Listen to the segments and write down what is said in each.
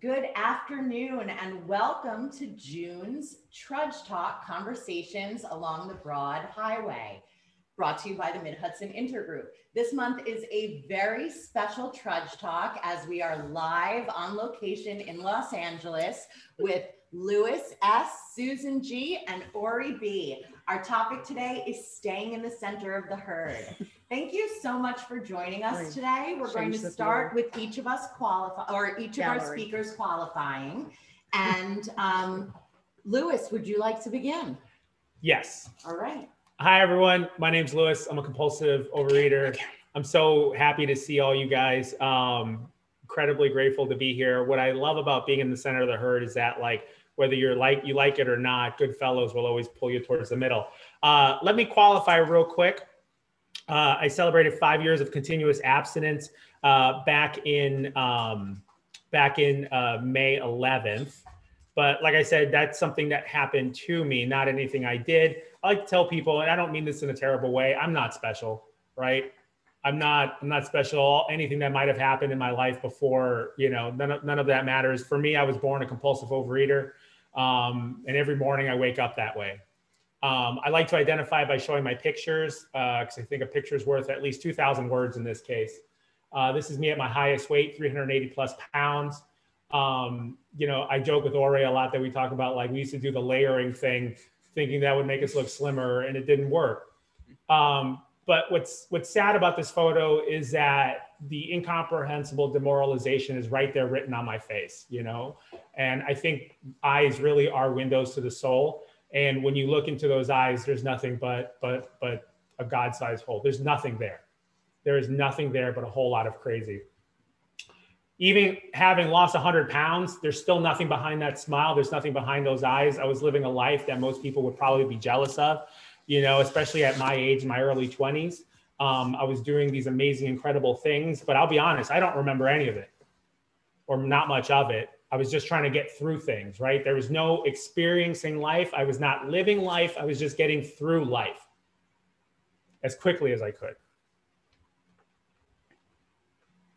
Good afternoon and welcome to June's Trudge Talk Conversations Along the Broad Highway, brought to you by the Mid Hudson Intergroup. This month is a very special Trudge Talk as we are live on location in Los Angeles with Lewis S., Susan G., and Ori B. Our topic today is staying in the center of the herd. Thank you so much for joining us today. We're going to start with each of us qualify or each of our speakers qualifying. And um, Lewis, would you like to begin? Yes. All right. Hi, everyone. My name's Lewis. I'm a compulsive overeater. I'm so happy to see all you guys. Um, incredibly grateful to be here. What I love about being in the center of the herd is that, like, whether you're like you like it or not, good fellows will always pull you towards the middle. Uh, let me qualify real quick. Uh, I celebrated five years of continuous abstinence uh, back in um, back in uh, May 11th. But like I said, that's something that happened to me, not anything I did. I like to tell people, and I don't mean this in a terrible way. I'm not special, right? I'm not. I'm not special. Anything that might have happened in my life before, you know, none of, none of that matters. For me, I was born a compulsive overeater. Um, and every morning I wake up that way. Um, I like to identify by showing my pictures because uh, I think a picture is worth at least 2,000 words in this case. Uh, this is me at my highest weight, 380 plus pounds. Um, you know, I joke with Ori a lot that we talk about like we used to do the layering thing, thinking that would make us look slimmer, and it didn't work. Um, but what's what's sad about this photo is that the incomprehensible demoralization is right there written on my face, you know? And I think eyes really are windows to the soul. And when you look into those eyes, there's nothing but but but a God-sized hole. There's nothing there. There is nothing there but a whole lot of crazy. Even having lost 100 pounds, there's still nothing behind that smile. There's nothing behind those eyes. I was living a life that most people would probably be jealous of, you know, especially at my age, my early 20s. Um, I was doing these amazing, incredible things, but I'll be honest, I don't remember any of it or not much of it. I was just trying to get through things, right? There was no experiencing life. I was not living life. I was just getting through life as quickly as I could.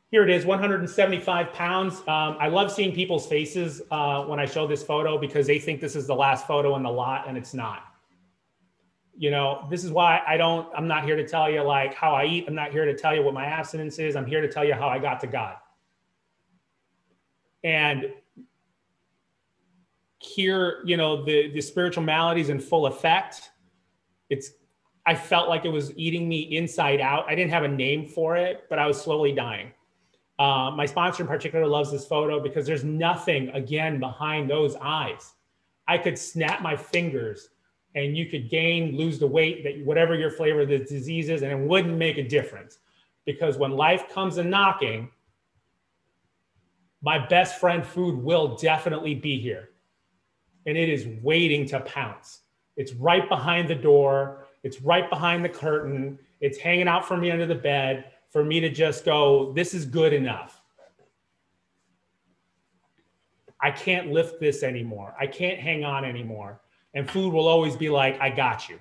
Here it is, 175 pounds. Um, I love seeing people's faces uh, when I show this photo because they think this is the last photo in the lot and it's not you know this is why i don't i'm not here to tell you like how i eat. I'm not here to tell you what my abstinence is. I'm here to tell you how i got to god. And here you know the the spiritual maladies in full effect. It's i felt like it was eating me inside out. I didn't have a name for it but i was slowly dying. Uh, my sponsor in particular loves this photo because there's nothing again behind those eyes. I could snap my fingers and you could gain, lose the weight that whatever your flavor of the disease is, and it wouldn't make a difference. Because when life comes a knocking, my best friend food will definitely be here. And it is waiting to pounce. It's right behind the door, it's right behind the curtain, it's hanging out for me under the bed for me to just go, this is good enough. I can't lift this anymore. I can't hang on anymore. And food will always be like, I got you.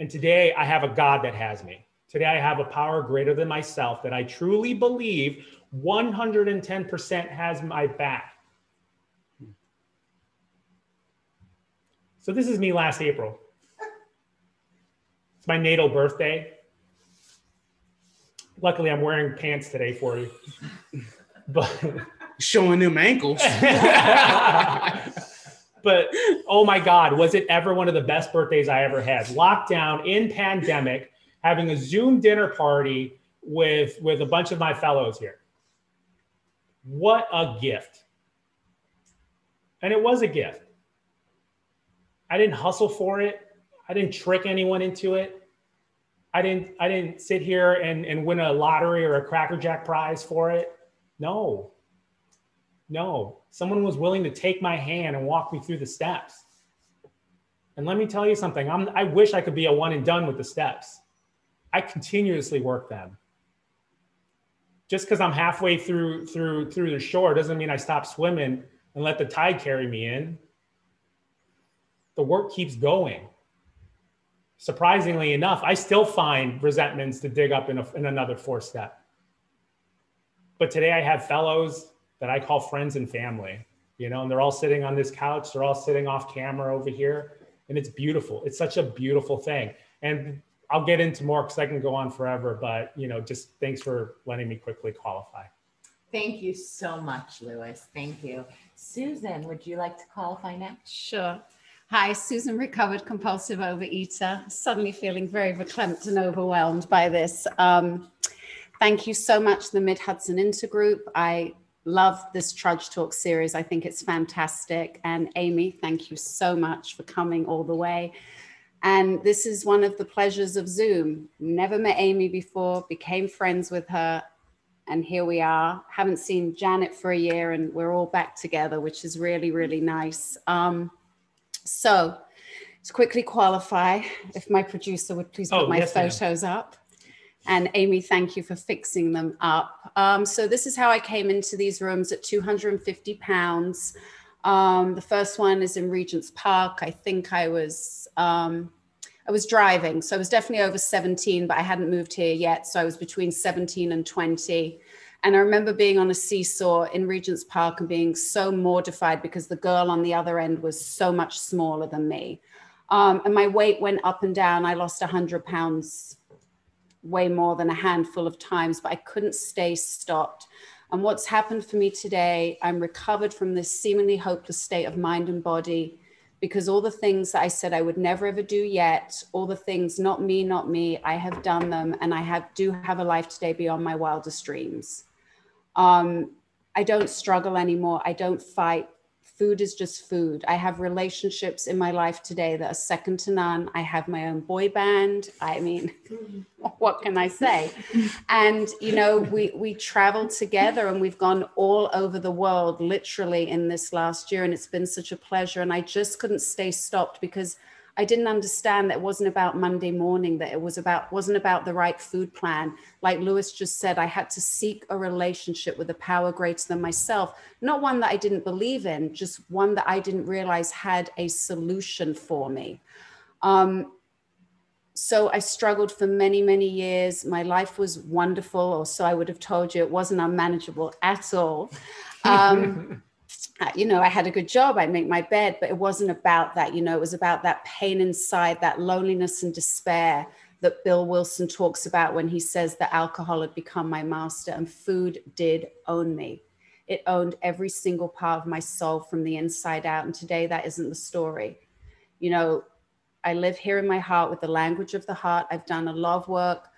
And today I have a God that has me. Today I have a power greater than myself that I truly believe 110% has my back. So this is me last April. It's my natal birthday. Luckily, I'm wearing pants today for you. But showing them ankles. but oh my God, was it ever one of the best birthdays I ever had? Lockdown in pandemic, having a Zoom dinner party with with a bunch of my fellows here. What a gift. And it was a gift. I didn't hustle for it. I didn't trick anyone into it. I didn't I didn't sit here and, and win a lottery or a cracker jack prize for it. No. No, someone was willing to take my hand and walk me through the steps. And let me tell you something, I'm, I wish I could be a one and done with the steps. I continuously work them. Just because I'm halfway through through through the shore doesn't mean I stop swimming and let the tide carry me in. The work keeps going. Surprisingly enough, I still find resentments to dig up in, a, in another four step. but today I have fellows that I call friends and family, you know, and they're all sitting on this couch. They're all sitting off camera over here. And it's beautiful. It's such a beautiful thing. And I'll get into more because I can go on forever, but you know, just thanks for letting me quickly qualify. Thank you so much, Lewis. Thank you. Susan, would you like to qualify next? Sure. Hi, Susan, recovered compulsive overeater. Suddenly feeling very verklempt and overwhelmed by this. Um, thank you so much, the Mid Hudson Intergroup. I love this Trudge Talk series. I think it's fantastic. And Amy, thank you so much for coming all the way. And this is one of the pleasures of Zoom. Never met Amy before, became friends with her, and here we are. Haven't seen Janet for a year, and we're all back together, which is really, really nice. Um, so, to quickly qualify, if my producer would please put Oh, my yes, photos up. And Amy, thank you for fixing them up. Um, so, this is how I came into these rooms at 250 pounds. Um, the first one is in Regent's Park. I think I was um, I was driving, so I was definitely over 17, but I hadn't moved here yet, so I was between 17 and 20. And I remember being on a seesaw in Regent's Park and being so mortified because the girl on the other end was so much smaller than me. Um, and my weight went up and down. I lost 100 pounds, way more than a handful of times, but I couldn't stay stopped. And what's happened for me today, I'm recovered from this seemingly hopeless state of mind and body because all the things that I said I would never ever do yet, all the things, not me, not me, I have done them. And I have do have a life today beyond my wildest dreams. Um, I don't struggle anymore. I don't fight. Food is just food. I have relationships in my life today that are second to none. I have my own boy band. I mean, what can I say? And you know, we we traveled together and we've gone all over the world literally in this last year, and it's been such a pleasure. And I just couldn't stay stopped because I didn't understand that it wasn't about Monday morning, that it was about wasn't about the right food plan. Like Lewis just said, I had to seek a relationship with a power greater than myself, not one that I didn't believe in, just one that I didn't realize had a solution for me. Um, so I struggled for many, many years. My life was wonderful, or so I would have told you. It wasn't unmanageable at all. Um, you know, I had a good job, I'd make my bed, but it wasn't about that. You know, it was about that pain inside, that loneliness and despair that Bill Wilson talks about when he says that alcohol had become my master and food did own me. It owned every single part of my soul from the inside out. And today, that isn't the story. You know, I live here in my heart with the language of the heart. I've done a lot of work,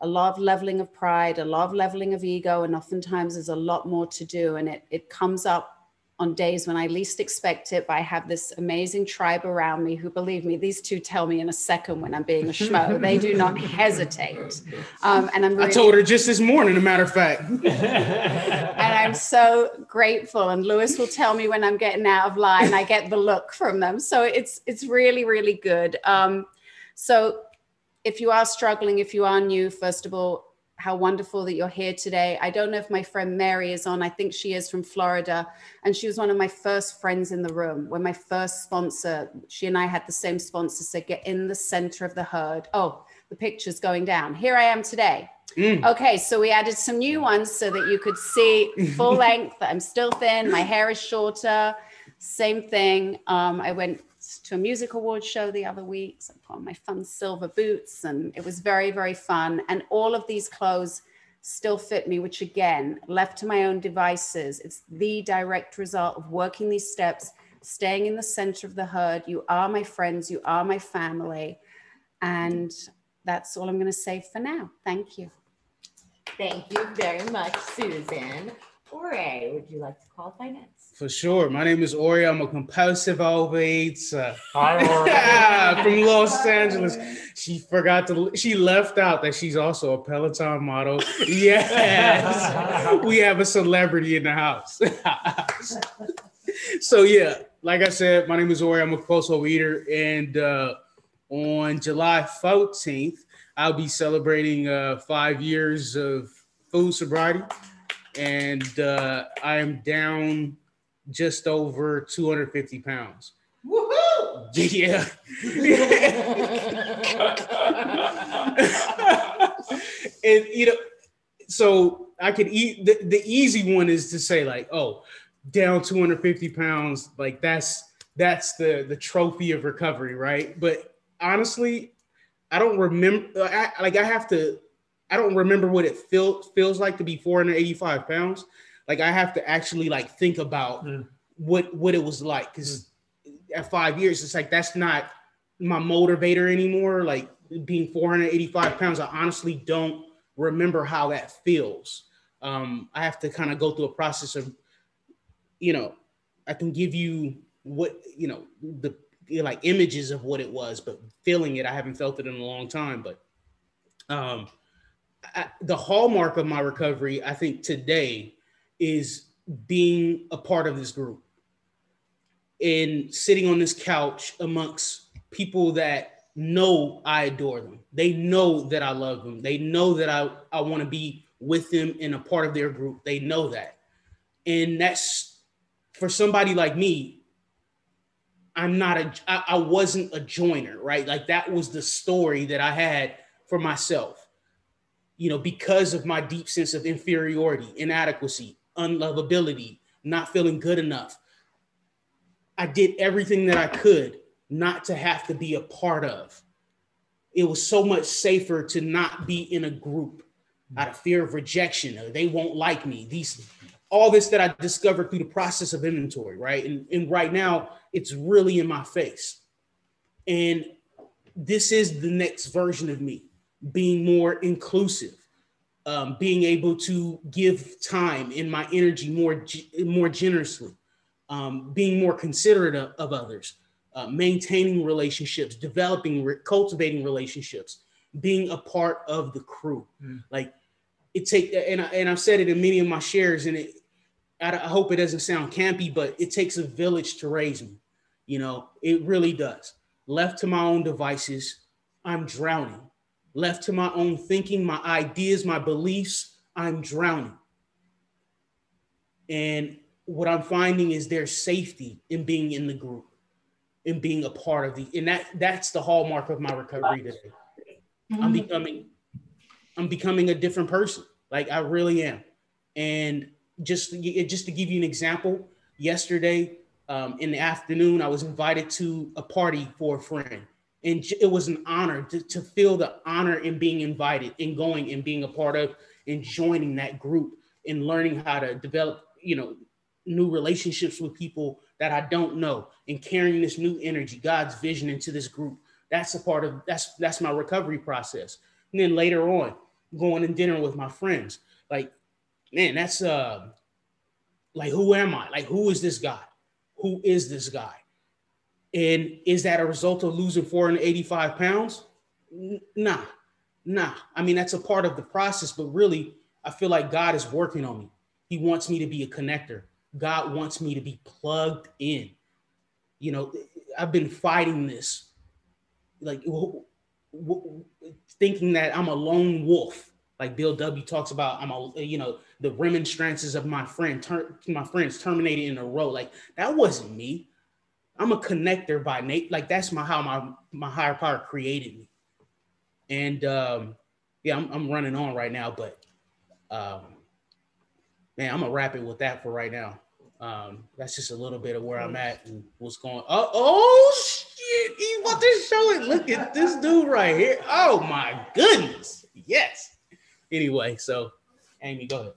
a lot of leveling of pride, a lot of leveling of ego, and oftentimes there's a lot more to do. And it, it comes up on days when I least expect it, but I have this amazing tribe around me who believe me, these two tell me in a second when I'm being a schmo. they do not hesitate. Um, and I'm I told her just this morning, a matter of fact. and I'm so grateful. And Lewis will tell me when I'm getting out of line. I get the look from them, so it's it's really really good. Um, so if you are struggling, if you are new, first of all, how wonderful that you're here today. I don't know if my friend Mary is on. I think she is from Florida, and she was one of my first friends in the room. When my first sponsor, she and I had the same sponsor, said, "Get in the center of the herd." Oh, the picture's going down. Here I am today. Mm. Okay, so we added some new ones so that you could see full length. I'm still thin. My hair is shorter. Same thing. Um, I went to a music award show the other week. So I put on my fun silver boots, and it was very, very fun. And all of these clothes still fit me, which again, left to my own devices, it's the direct result of working these steps, staying in the center of the herd. You are my friends. You are my family. And that's all I'm going to say for now. Thank you. Thank you very much, Susan. Ori, would you like to qualify next? For sure. My name is Ori. I'm a compulsive overeater Hi, Ori from Los Angeles. She forgot to, she left out that she's also a Peloton model. Yes. we have a celebrity in the house. so, yeah, like I said, my name is Ori. I'm a compulsive overeater. And uh, on July 14th, I'll be celebrating uh, five years of food sobriety. And uh, I am down just over 250 pounds. Woohoo! Yeah. and you know, so I could eat the, the easy one is to say like, oh, down 250 pounds, like that's that's the the trophy of recovery, right? But honestly, I don't remember. I, like I have to. I don't remember what it feels feels like to be 485 pounds. Like I have to actually like think about mm. what what it was like because mm. at five years, it's like that's not my motivator anymore. Like being 485 pounds, I honestly don't remember how that feels. Um, I have to kind of go through a process of, you know, I can give you what you know the like images of what it was, but feeling it, I haven't felt it in a long time. But um, I, the hallmark of my recovery, I think today, is being a part of this group and sitting on this couch amongst people that know I adore them. They know that I love them. They know that I, I want to be with them and a part of their group. They know that. And that's for somebody like me, I'm not a I, I wasn't a joiner, right? Like that was the story that I had for myself. You know, because of my deep sense of inferiority, inadequacy, unlovability, not feeling good enough. I did everything that I could not to have to be a part of. It was so much safer to not be in a group out of fear of rejection or they won't like me. These all this that I discovered through the process of inventory, right? And, and right now it's really in my face. And this is the next version of me being more inclusive, um, being able to give time and my energy more, more generously, um, being more considerate of, of others, uh, maintaining relationships, developing, re- cultivating relationships, being a part of the crew. Mm. Like it take, and I, and I've said it in many of my shares, and it, I, I hope it doesn't sound campy, but it takes a village to raise me. You know, it really does. Left to my own devices, I'm drowning. Left to my own thinking, my ideas, my beliefs, I'm drowning. And what I'm finding is there's safety in being in the group in being a part of the and that that's the hallmark of my recovery today. Mm-hmm. I'm becoming I'm becoming a different person. Like I really am. And just just to give you an example, yesterday um, in the afternoon, I was invited to a party for a friend. And it was an honor to, to feel the honor in being invited and going and being a part of and joining that group and learning how to develop, you know, new relationships with people that I don't know and carrying this new energy, God's vision into this group. That's a part of that's that's my recovery process. And then later on, going and dinner with my friends. Like, man, that's uh like who am I? Like, who is this guy? Who is this guy? And is that a result of losing 485 pounds? Nah, nah. I mean, that's a part of the process, but really, I feel like God is working on me. He wants me to be a connector. God wants me to be plugged in. You know, I've been fighting this, like thinking that I'm a lone wolf. Like Bill W talks about, I'm a, you know, the remonstrances of my friend, ter- my friends terminated in a row. Like that wasn't me. I'm a connector by Nate. Like that's my how my my higher power created me. And um, yeah, I'm, I'm running on right now, but um, man, I'm gonna wrap it with that for right now. Um, that's just a little bit of where I'm at and what's going. Oh, oh shit! You want to show it? Look at this dude right here. Oh my goodness! Yes. Anyway, so Amy, go ahead.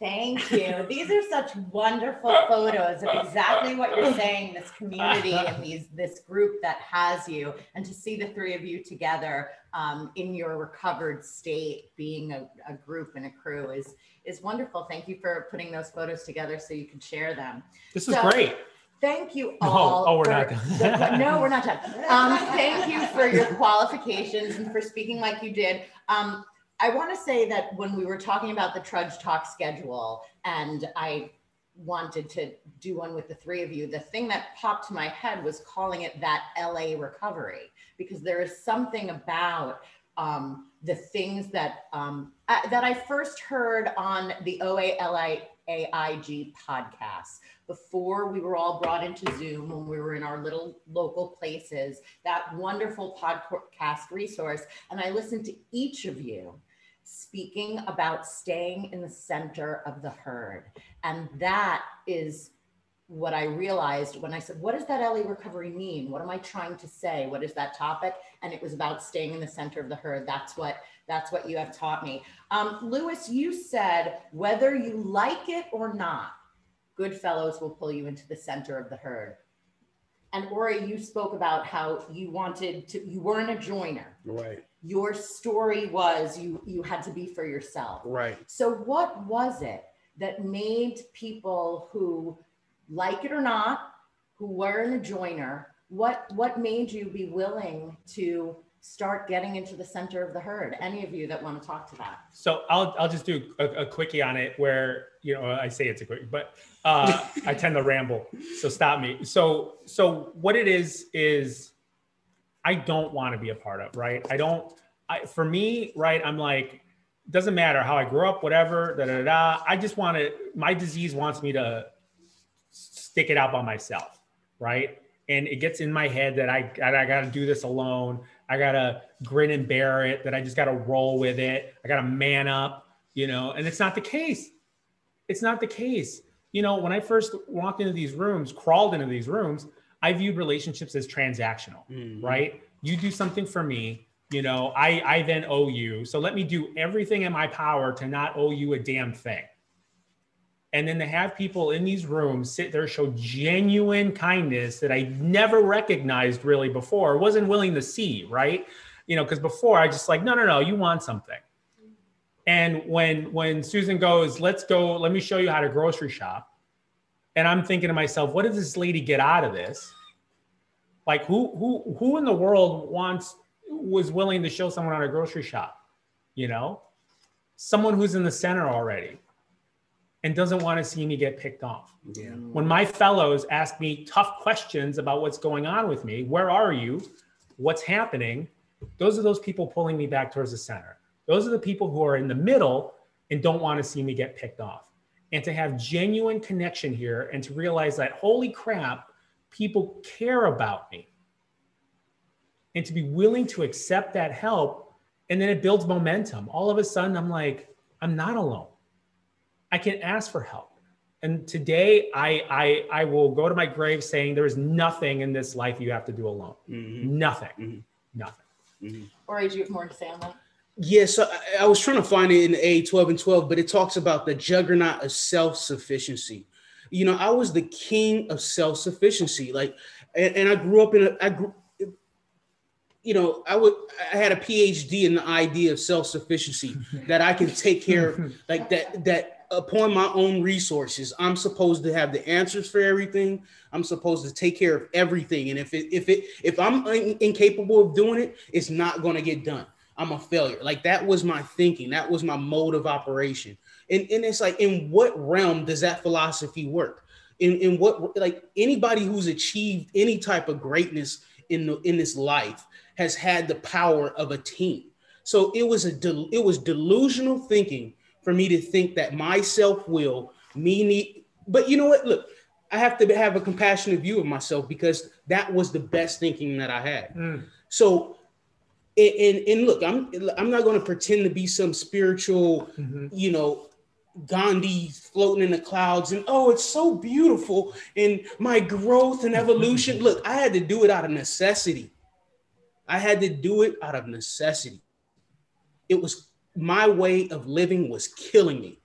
Thank you. These are such wonderful photos of exactly what you're saying. This community and these this group that has you, and to see the three of you together um, in your recovered state, being a, a group and a crew is is wonderful. Thank you for putting those photos together so you can share them. This is so, great. Thank you all. Oh, oh we're for, not done. no, we're not done. Um, thank you for your qualifications and for speaking like you did. Um, I want to say that when we were talking about the Trudge Talk schedule, and I wanted to do one with the three of you, the thing that popped to my head was calling it that LA recovery, because there is something about um, the things that um, I, that I first heard on the OALIAIG podcast before we were all brought into Zoom when we were in our little local places. That wonderful podcast resource, and I listened to each of you speaking about staying in the center of the herd. And that is what I realized when I said, What does that LA recovery mean? What am I trying to say? What is that topic? And it was about staying in the center of the herd. That's what that's what you have taught me. Um, Lewis, you said whether you like it or not, good fellows will pull you into the center of the herd. And Ori, you spoke about how you wanted to, you weren't a joiner. Right. Your story was you you had to be for yourself. Right. So what was it that made people who like it or not, who weren't a joiner, what what made you be willing to start getting into the center of the herd? Any of you that want to talk to that? So I'll I'll just do a, a quickie on it where you know I say it's a quick, but uh, I tend to ramble. So stop me. So so what it is is I don't want to be a part of, right? I don't. I for me, right? I'm like doesn't matter how I grew up, whatever. Da da da. I just want to. My disease wants me to stick it out by myself, right? And it gets in my head that I I got to do this alone. I got to grin and bear it. That I just got to roll with it. I got to man up, you know. And it's not the case. It's not the case. You know, when I first walked into these rooms, crawled into these rooms, I viewed relationships as transactional, Mhm. right? You do something for me, you know, I I then owe you. So let me do everything in my power to not owe you a damn thing. And then to have people in these rooms sit there show genuine kindness that I never recognized really before, wasn't willing to see, right? You know, because before I just like, no, no, no, you want something. And when when Susan goes, let's go, let me show you how to grocery shop. And I'm thinking to myself, what does this lady get out of this? Like who who who in the world wants was willing to show someone how a grocery shop? You know? Someone who's in the center already and doesn't want to see me get picked off. Yeah. When my fellows ask me tough questions about what's going on with me, where are you? What's happening? Those are those people pulling me back towards the center. Those are the people who are in the middle and don't want to see me get picked off. And to have genuine connection here and to realize that, holy crap, people care about me. And to be willing to accept that help. And then it builds momentum. All of a sudden, I'm like, I'm not alone. I can ask for help. And today, I, I, I will go to my grave saying there is nothing in this life you have to do alone. Mhm. Nothing. Mhm. Nothing. Ori, do you have more to that? Yeah, so I, I was trying to find it in A 12 and 12, but it talks about the juggernaut of self sufficiency. You know, I was the king of self sufficiency. Like, and, and I grew up in a, I grew, you know, I would, I had a PhD in the idea of self sufficiency that I can take care of, like that, that upon my own resources, I'm supposed to have the answers for everything. I'm supposed to take care of everything. And if it, if it, if I'm in- incapable of doing it, it's not going to get done. I'm a failure. Like that was my thinking. That was my mode of operation. And, and it's like, in what realm does that philosophy work? In, in what like anybody who's achieved any type of greatness in the in this life has had the power of a team. So it was a del- it was delusional thinking for me to think that my self will me need. But you know what? Look, I have to have a compassionate view of myself because that was the best thinking that I had. Mm. So, and, and, and look, I'm I'm not going to pretend to be some spiritual, Mhm. you know, Gandhi floating in the clouds and oh, it's so beautiful and my growth and evolution. look, I had to do it out of necessity. I had to do it out of necessity. It was my way of living was killing me.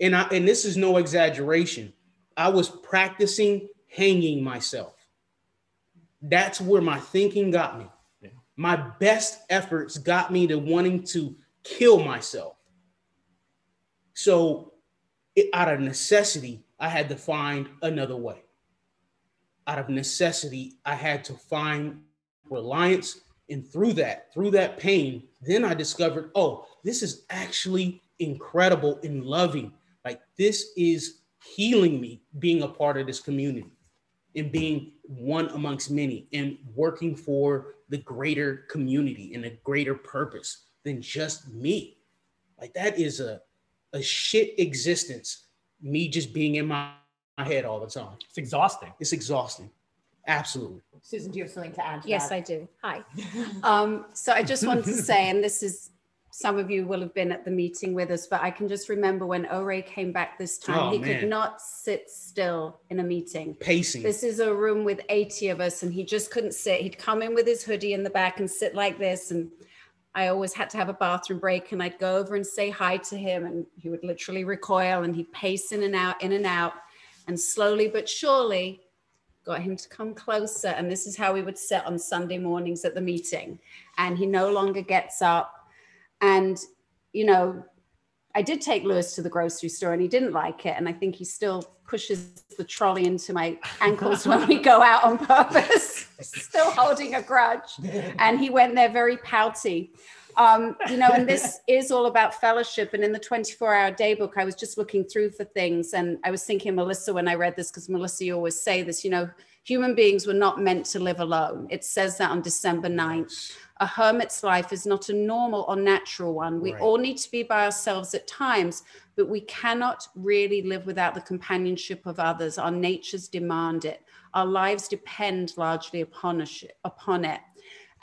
And I and this is no exaggeration. I was practicing hanging myself. That's where my thinking got me. My best efforts got me to wanting to kill myself. So, it, out of necessity, I had to find another way. Out of necessity, I had to find reliance. And through that, through that pain, then I discovered, oh, this is actually incredible and loving. Like, this is healing me being a part of this community and being one amongst many and working for the greater community and a greater purpose than just me. Like that is a a shit existence. Me just being in my, my head all the time. It's exhausting. It's exhausting. Absolutely. Susan, do you have something to add to Yes, that? I do. Hi. Um, so I just wanted to say, and this is some of you will have been at the meeting with us, but I can just remember when Ori came back this time, Oh, he man. could not sit still in a meeting. Pacing. This is a room with 80 of us, and he just couldn't sit. He'd come in with his hoodie in the back and sit like this. And I always had to have a bathroom break, and I'd go over and say hi to him, and he would literally recoil and he'd pace in and out, in and out. And slowly but surely, got him to come closer. And this is how we would sit on Sunday mornings at the meeting. And he no longer gets up. And, you know, I did take Lewis to the grocery store and he didn't like it. And I think he still pushes the trolley into my ankles when we go out on purpose, still holding a grudge. And he went there very pouty. Um, you know, and this is all about fellowship. And in the 24 hour day book, I was just looking through for things. And I was thinking, Melissa, when I read this, because Melissa, you always say this, you know, human beings were not meant to live alone. It says that on December 9th a hermit's life is not a normal or natural one. We Right. all need to be by ourselves at times, but we cannot really live without the companionship of others. Our natures demand it. Our lives depend largely upon, us, upon it.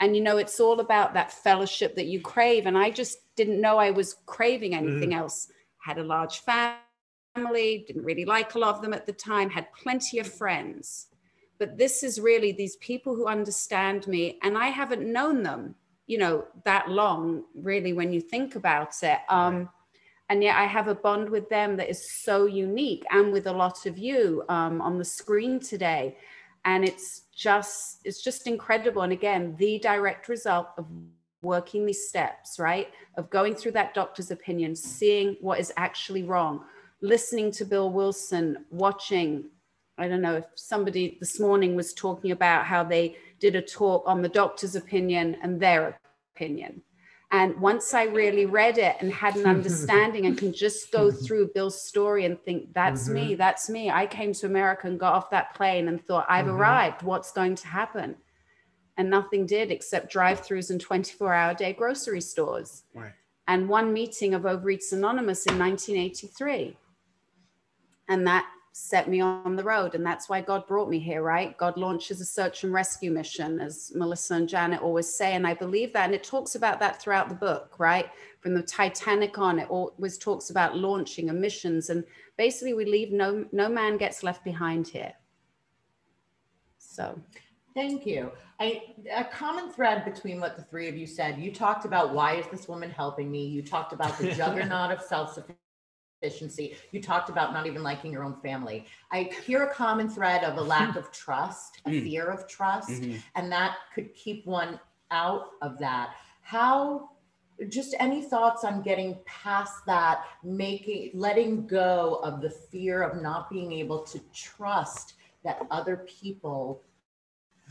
And you know, it's all about that fellowship that you crave. And I just didn't know I was craving mm-hmm. anything else. Had a large family, didn't really like a lot of them at the time, had plenty of friends but this is really these people who understand me and i haven't known them you know that long really when you think about it. Um and yet i have a bond with them that is so unique and with a lot of you um, on the screen today. And it's just it's just incredible. And again the direct result of working these steps right? Of going through that doctor's opinion seeing what is actually wrong listening to bill wilson watching I don't know if somebody this morning was talking about how they did a talk on the doctor's opinion and their opinion. And once I really read it and had an understanding and can just go through Bill's story and think, that's me, mm-hmm. that's me. I came to America and got off that plane and thought, I've mm-hmm. arrived. What's going to happen? And nothing did except drive throughs and 24 hour day grocery stores Right. and one meeting of Overeaters Anonymous in 1983. And that set me on the road. And that's why God brought me here, right? God launches a search and rescue mission, as Melissa and Janet always say. And I believe that. And it talks about that throughout the book, right? From the Titanic on, it always talks about launching and missions. And basically, we leave no, no man gets left behind here. So, Thank you. I, a common thread between what the three of you said, you talked about why is this woman helping me? You talked about the juggernaut of self-sufficiency. You talked about not even liking your own family. I hear a common thread of a lack of trust, a Mm. fear of trust, Mhm. and that could keep one out of that. How just any thoughts on getting past that, making letting go of the fear of not being able to trust that other people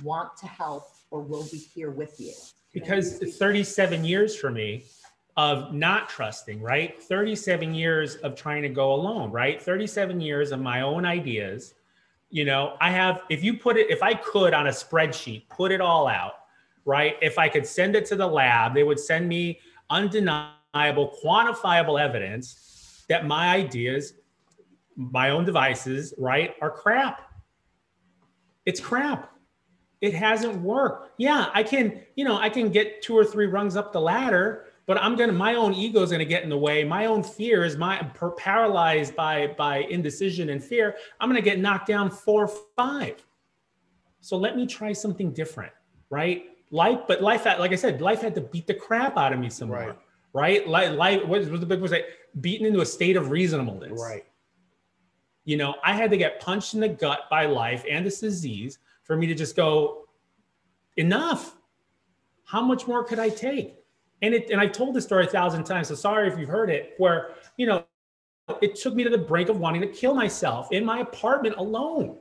want to help or will be here with you. because 37 years for me of not trusting, right? 37 years of trying to go alone, right? 37 years of my own ideas. You know, I have, if you put it, if I could on a spreadsheet, put it all out, right? If I could send it to the lab, they would send me undeniable, quantifiable evidence that my ideas, my own devices, right, are crap. It's crap it hasn't worked. Yeah, I can, you know, I can get two or three rungs up the ladder, but I'm gonna, my own ego is gonna get in the way. My own fears, my per- paralyzed by by indecision and fear. I'm gonna get knocked down four, or five. So let me try something different, right? Life, but life had, like I said, life had to beat the crap out of me some Right. right? Life, life what was the big was like beaten into a state of reasonableness. Right. You know, I had to get punched in the gut by life and this disease for me to just go, enough. How much more could I take? And it and I've told this story a thousand times, so sorry if you've heard it, where you know it took me to the brink of wanting to kill myself in my apartment alone.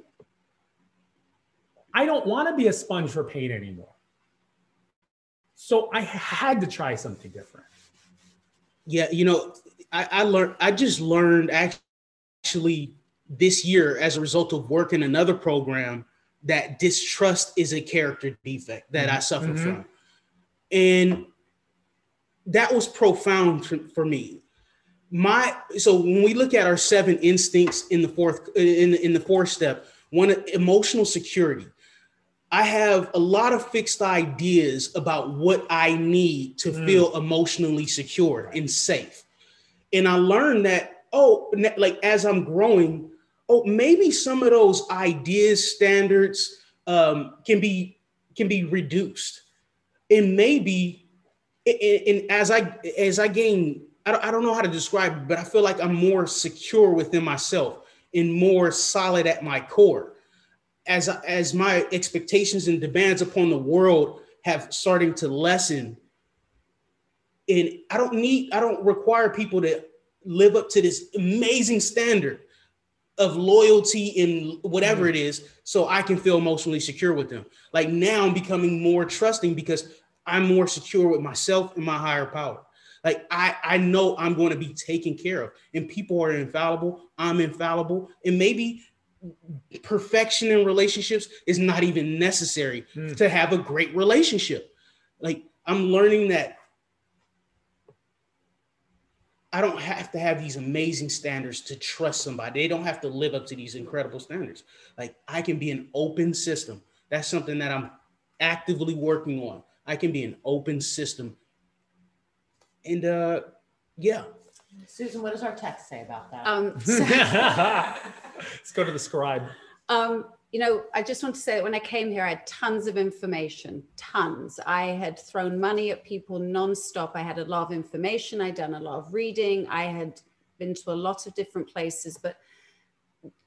I don't want to be a sponge for pain anymore. So I had to try something different. Yeah, you know, I, I learned. I just learned actually this year as a result of working another program that distrust is a character defect that I suffer Mhm. from, and that was profound for, me. My so when we look at our seven instincts in the fourth in in the fourth step, one emotional security. I have a lot of fixed ideas about what I need to Mm. feel emotionally secure and safe. And I learned that, oh, like as I'm growing, oh, maybe some of those ideas, standards um, can be can be reduced. And maybe and, and as I as I gain, I don't, I don't know how to describe it, but I feel like I'm more secure within myself and more solid at my core. As as my expectations and demands upon the world have starting to lessen and i don't need i don't require people to live up to this amazing standard of loyalty in whatever mm-hmm. it is so i can feel emotionally secure with them. Like now i'm becoming more trusting because i'm more secure with myself and my higher power like i i know i'm going to be taken care of and people are infallible i'm infallible and maybe perfection in relationships is not even necessary Mm. to have a great relationship. Like I'm learning that I don't have to have these amazing standards to trust somebody. They don't have to live up to these incredible standards. Like I can be an open system. That's something that I'm actively working on. I can be an open system. And uh yeah, Susan, what does our text say about that? Um, so- Let's go to the scribe. Um, you know, I just want to say that when I came here, I had tons of information, tons. I had thrown money at people nonstop. I had a lot of information. I'd done a lot of reading. I had been to a lot of different places, but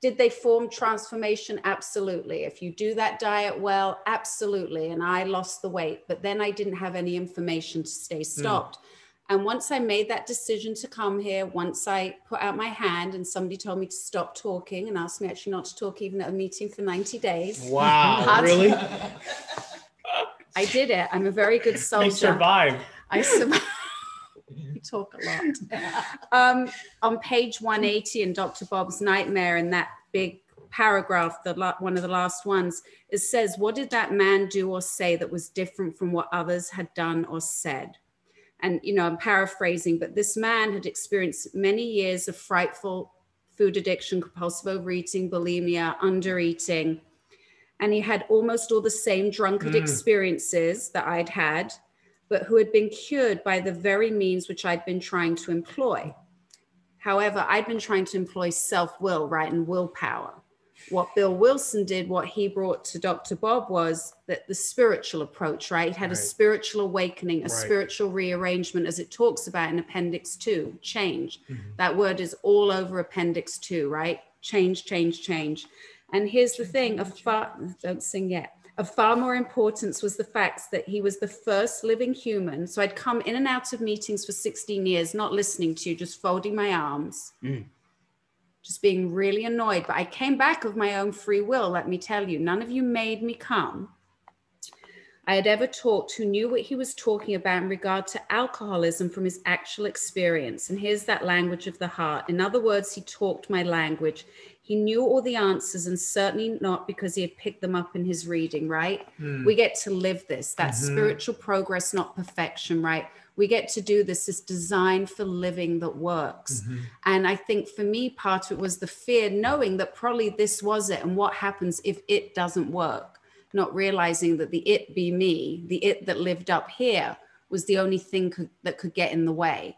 did they form transformation? Absolutely. If you do that diet well, absolutely. And I lost the weight, but then I didn't have any information to stay hmm. stopped. And once I made that decision to come here, once I put out my hand and somebody told me to stop talking and asked me actually not to talk even at a meeting for 90 days, wow, Hard- really? I did it. I'm a very good soldier. survived. I survived. Talk a lot. Um, on page 180 in Dr. Bob's Nightmare, in that big paragraph, the la- one of the last ones, it says, "What did that man do or say that was different from what others had done or said?" And you know, I'm paraphrasing, but this man had experienced many years of frightful food addiction, compulsive overeating, bulimia, undereating. And he had almost all the same drunkard Mm. experiences that I'd had, but who had been cured by the very means which I'd been trying to employ. However, I'd been trying to employ self will, right, and willpower. What Bill Wilson did, what he brought to Dr. Bob was that the spiritual approach, right? He had a spiritual awakening, a Right. spiritual rearrangement, as it talks about in Appendix 2, change. Mhm. That word is all over Appendix 2, right? Change, change, change. And here's the thing a far, don't sing yet. Of far more importance was the fact that he was the first living human. So I'd come in and out of meetings for 16 years, not listening to you, just folding my arms, Mm. just being really annoyed. But I came back of my own free will, let me tell you. None of you made me come. I had ever talked who knew what he was talking about in regard to alcoholism from his actual experience. And here's that language of the heart. In other words, he talked my language. He knew all the answers, and certainly not because he had picked them up in his reading, right? Mm. We get to live this. That's Mhm. spiritual progress, not perfection, right? We get to do this. this design for living that works. Mhm. And I think for me, part of it was the fear, knowing that probably this was it. And what happens if it doesn't work? Not realizing that the it be me, the it that lived up here, was the only thing could, that could get in the way.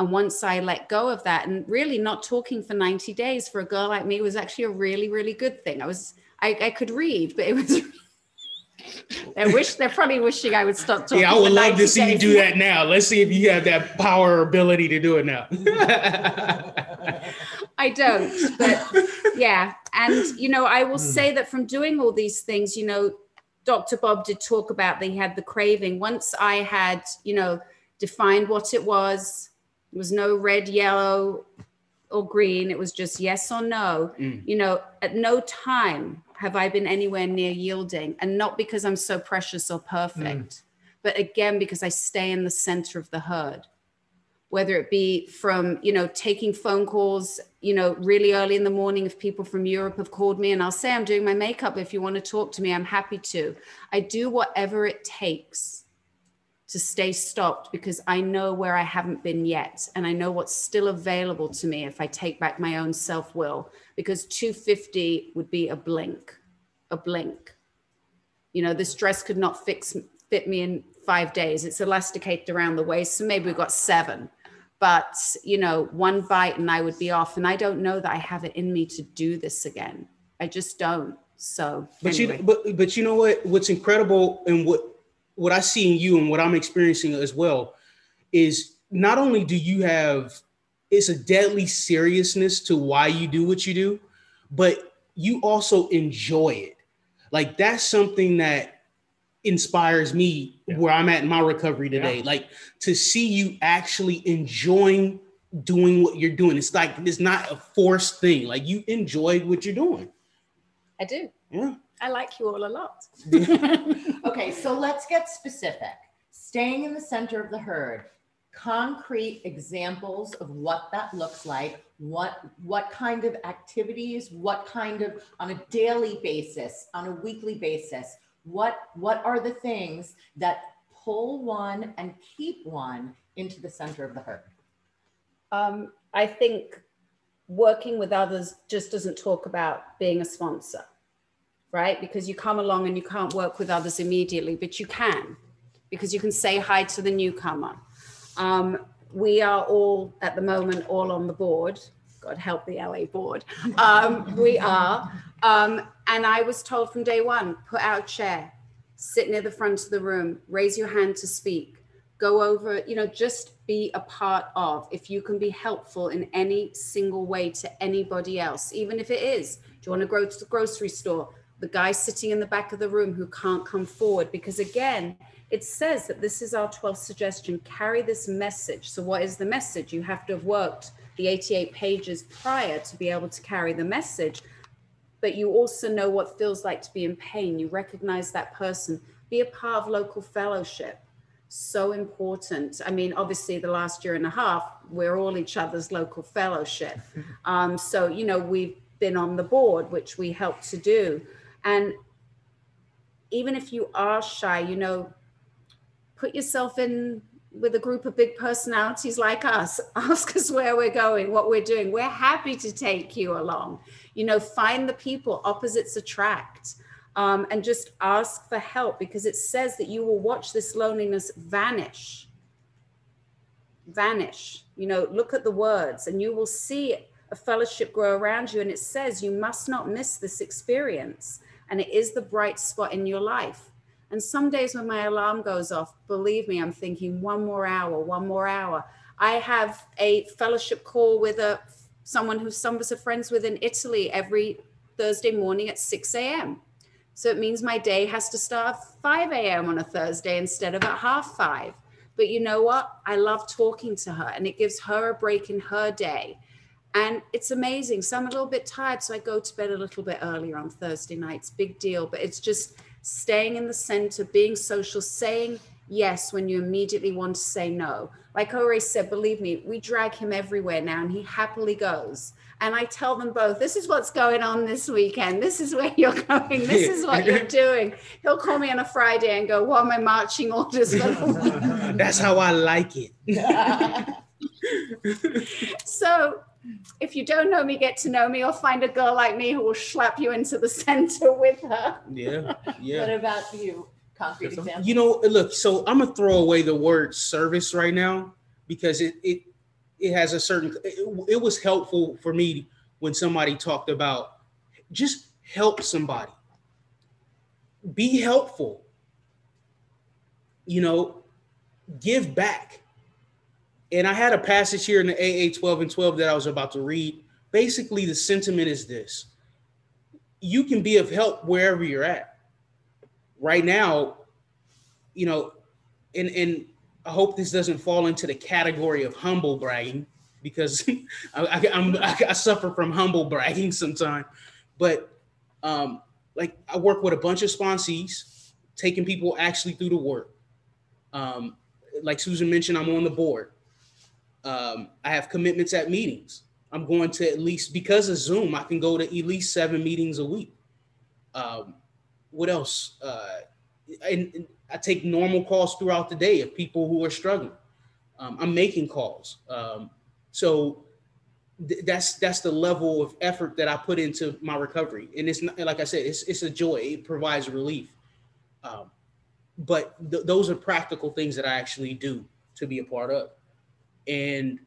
And once I let go of that, and really not talking for 90 days for a girl like me was actually a really, really good thing. I was, I, I could read, but it was. I wish they're probably wishing I would stop talking. Yeah, I would love to see you do that now. Let's see if you have that power or ability to do it now. I don't, but yeah. And, you know, I will Hmm. say that from doing all these things, you know, Dr. Bob did talk about that he had the craving. Once I had, you know, defined what it was, it was no red, yellow, or green. It was just yes or no. Mm. You know, at no time have I been anywhere near yielding. And not because I'm so precious or perfect, but again, because I stay in the center of the herd whether it be from you know taking phone calls you know really early in the morning if people from europe have called me and i'll say i'm doing my makeup if you want to talk to me i'm happy to i do whatever it takes to stay stopped because i know where i haven't been yet and i know what's still available to me if i take back my own self-will because 250 would be a blink a blink You know, this dress could not fix fit me in five days. It's elasticated around the waist, so maybe we've got seven. But you know, one bite and I would be off. And I don't know that I have it in me to do this again. I just don't. So, But anyway. you, but but you know what? What's incredible and what what I see in you and what I'm experiencing as well is not only do you have it's a deadly seriousness to why you do what you do, but you also enjoy it. Like that's something that inspires me Yeah. where I'm at in my recovery today. Yeah. Like to see you actually enjoying doing what you're doing. It's like it's not a forced thing. Like you enjoy what you're doing. I do. Yeah. I like you all a lot. Okay, so let's get specific. Staying in the center of the herd, concrete examples of what that looks like, what what kind of activities, what kind of on a daily basis, on a weekly basis, what what are the things that pull one and keep one into the center of the herd? Um, I think working with others just doesn't talk about being a sponsor, right? Because you come along and you can't work with others immediately, but you can because you can say hi to the newcomer. Um, we are all at the moment all on the board. God help the LA board. Um, we are. Um, and I was told from day one put out a chair, sit near the front of the room, raise your hand to speak, go over, you know, just be a part of. If you can be helpful in any single way to anybody else, even if it is, do you want to go to the grocery store? The guy sitting in the back of the room who can't come forward, because again, it says that this is our 12th suggestion carry this message. So, what is the message? You have to have worked the 88 pages prior to be able to carry the message. But you also know what feels like to be in pain. You recognize that person. Be a part of local fellowship. So important. I mean, obviously, the last year and a half, we're all each other's local fellowship. Um, so, you know, we've been on the board, which we help to do. And even if you are shy, you know, put yourself in with a group of big personalities like us. Ask us where we're going, what we're doing. We're happy to take you along. You know, find the people, opposites attract. Um, and just ask for help because it says that you will watch this loneliness vanish. Vanish. You know, look at the words and you will see a fellowship grow around you. And it says you must not miss this experience. And it is the bright spot in your life. And some days when my alarm goes off, believe me, I'm thinking one more hour, one more hour. I have a fellowship call with a someone who some of us are friends with in Italy every Thursday morning at 6 a.m. So it means my day has to start at 5 a.m. on a Thursday instead of at half five. But you know what? I love talking to her and it gives her a break in her day. And it's amazing. So I'm a little bit tired. So I go to bed a little bit earlier on Thursday nights. Big deal. But it's just staying in the center, being social, saying yes when you immediately want to say no. Like Ori said, believe me, we drag him everywhere now and he happily goes. And I tell them both, this is what's going on this weekend. This is where you're going. This is what you're doing. He'll call me on a Friday and go, What are my marching orders for the week?" That's how I like it. So if you don't know me, get to know me, or find a girl like me who will slap you into the center with her. Yeah, yeah. What about you? Concrete examples. You know, look, so I'm gonna throw away the word service right now because it it it has a certain it, it was helpful for me when somebody talked about just help somebody. Be helpful. You know, give back. And I had a passage here in the AA 12 and 12 that I was about to read. Basically, the sentiment is this you can be of help wherever you're at right now, you know, and and I hope this doesn't fall into the category of humble bragging because I, I, I suffer from humble bragging sometimes. But um, like I work with a bunch of sponsees, taking people actually through the work. Um, like Susan mentioned, I'm on the board. Um, I have commitments at meetings. I'm going to at least because of Zoom, I can go to at least seven meetings a week. Um, what else? Uh, and, and I take normal calls throughout the day of people who are struggling. Um, I'm making calls. Um, so th- that's that's the level of effort that I put into my recovery, and it's not like I said, it's it's a joy. It provides relief. Um, but th- those are practical things that I actually do to be a part of. And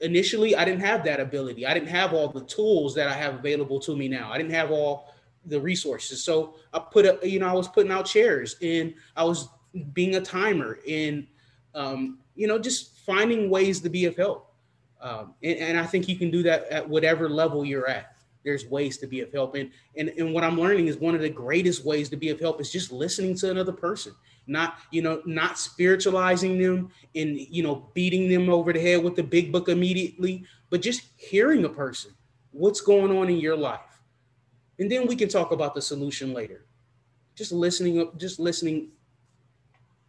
initially, I didn't have that ability. I didn't have all the tools that I have available to me now. I didn't have all the resources. So I put up, you know, I was putting out chairs and I was being a timer and, um, you know, just finding ways to be of help. Um, and, and I think you can do that at whatever level you're at there's ways to be of help and, and and what i'm learning is one of the greatest ways to be of help is just listening to another person not you know not spiritualizing them and you know beating them over the head with the big book immediately but just hearing a person what's going on in your life. And then we can talk about the solution later. Just listening up just listening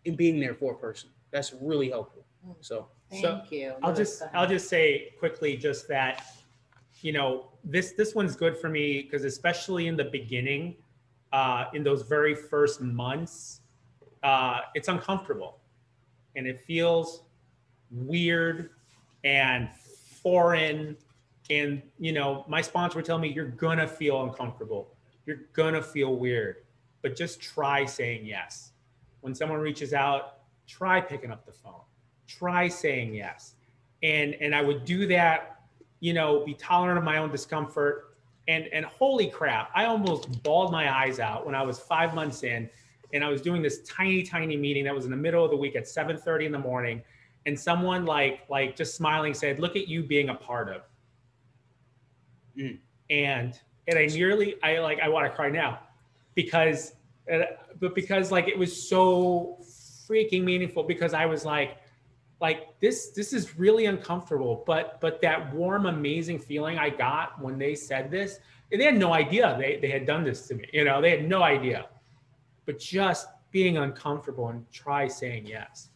and being there for a person. That's really helpful. So Thank So, you. I'll just. I'll just say quickly just that you know this this one's good for me because especially in the beginning uh, in those very first months uh, it's uncomfortable. And it feels weird and foreign. And you know my sponsor would tell me you're gonna feel uncomfortable. You're gonna feel weird. But just try saying yes. When someone reaches out try picking up the phone. Try saying yes. And and i would do that you know be tolerant of my own discomfort. And and holy crap i almost bawled my eyes out when i was five months in and i was doing this tiny tiny meeting that was in the middle of the week at 7.30 in the morning and someone like like just smiling said look at you being a part of Mm. and and i nearly i like i want to cry now because but because like it was so freaking meaningful because i was like like this this is really uncomfortable but but that warm amazing feeling i got when they said this they had no idea they, they had done this to me you know they had no idea but just being uncomfortable and try saying yes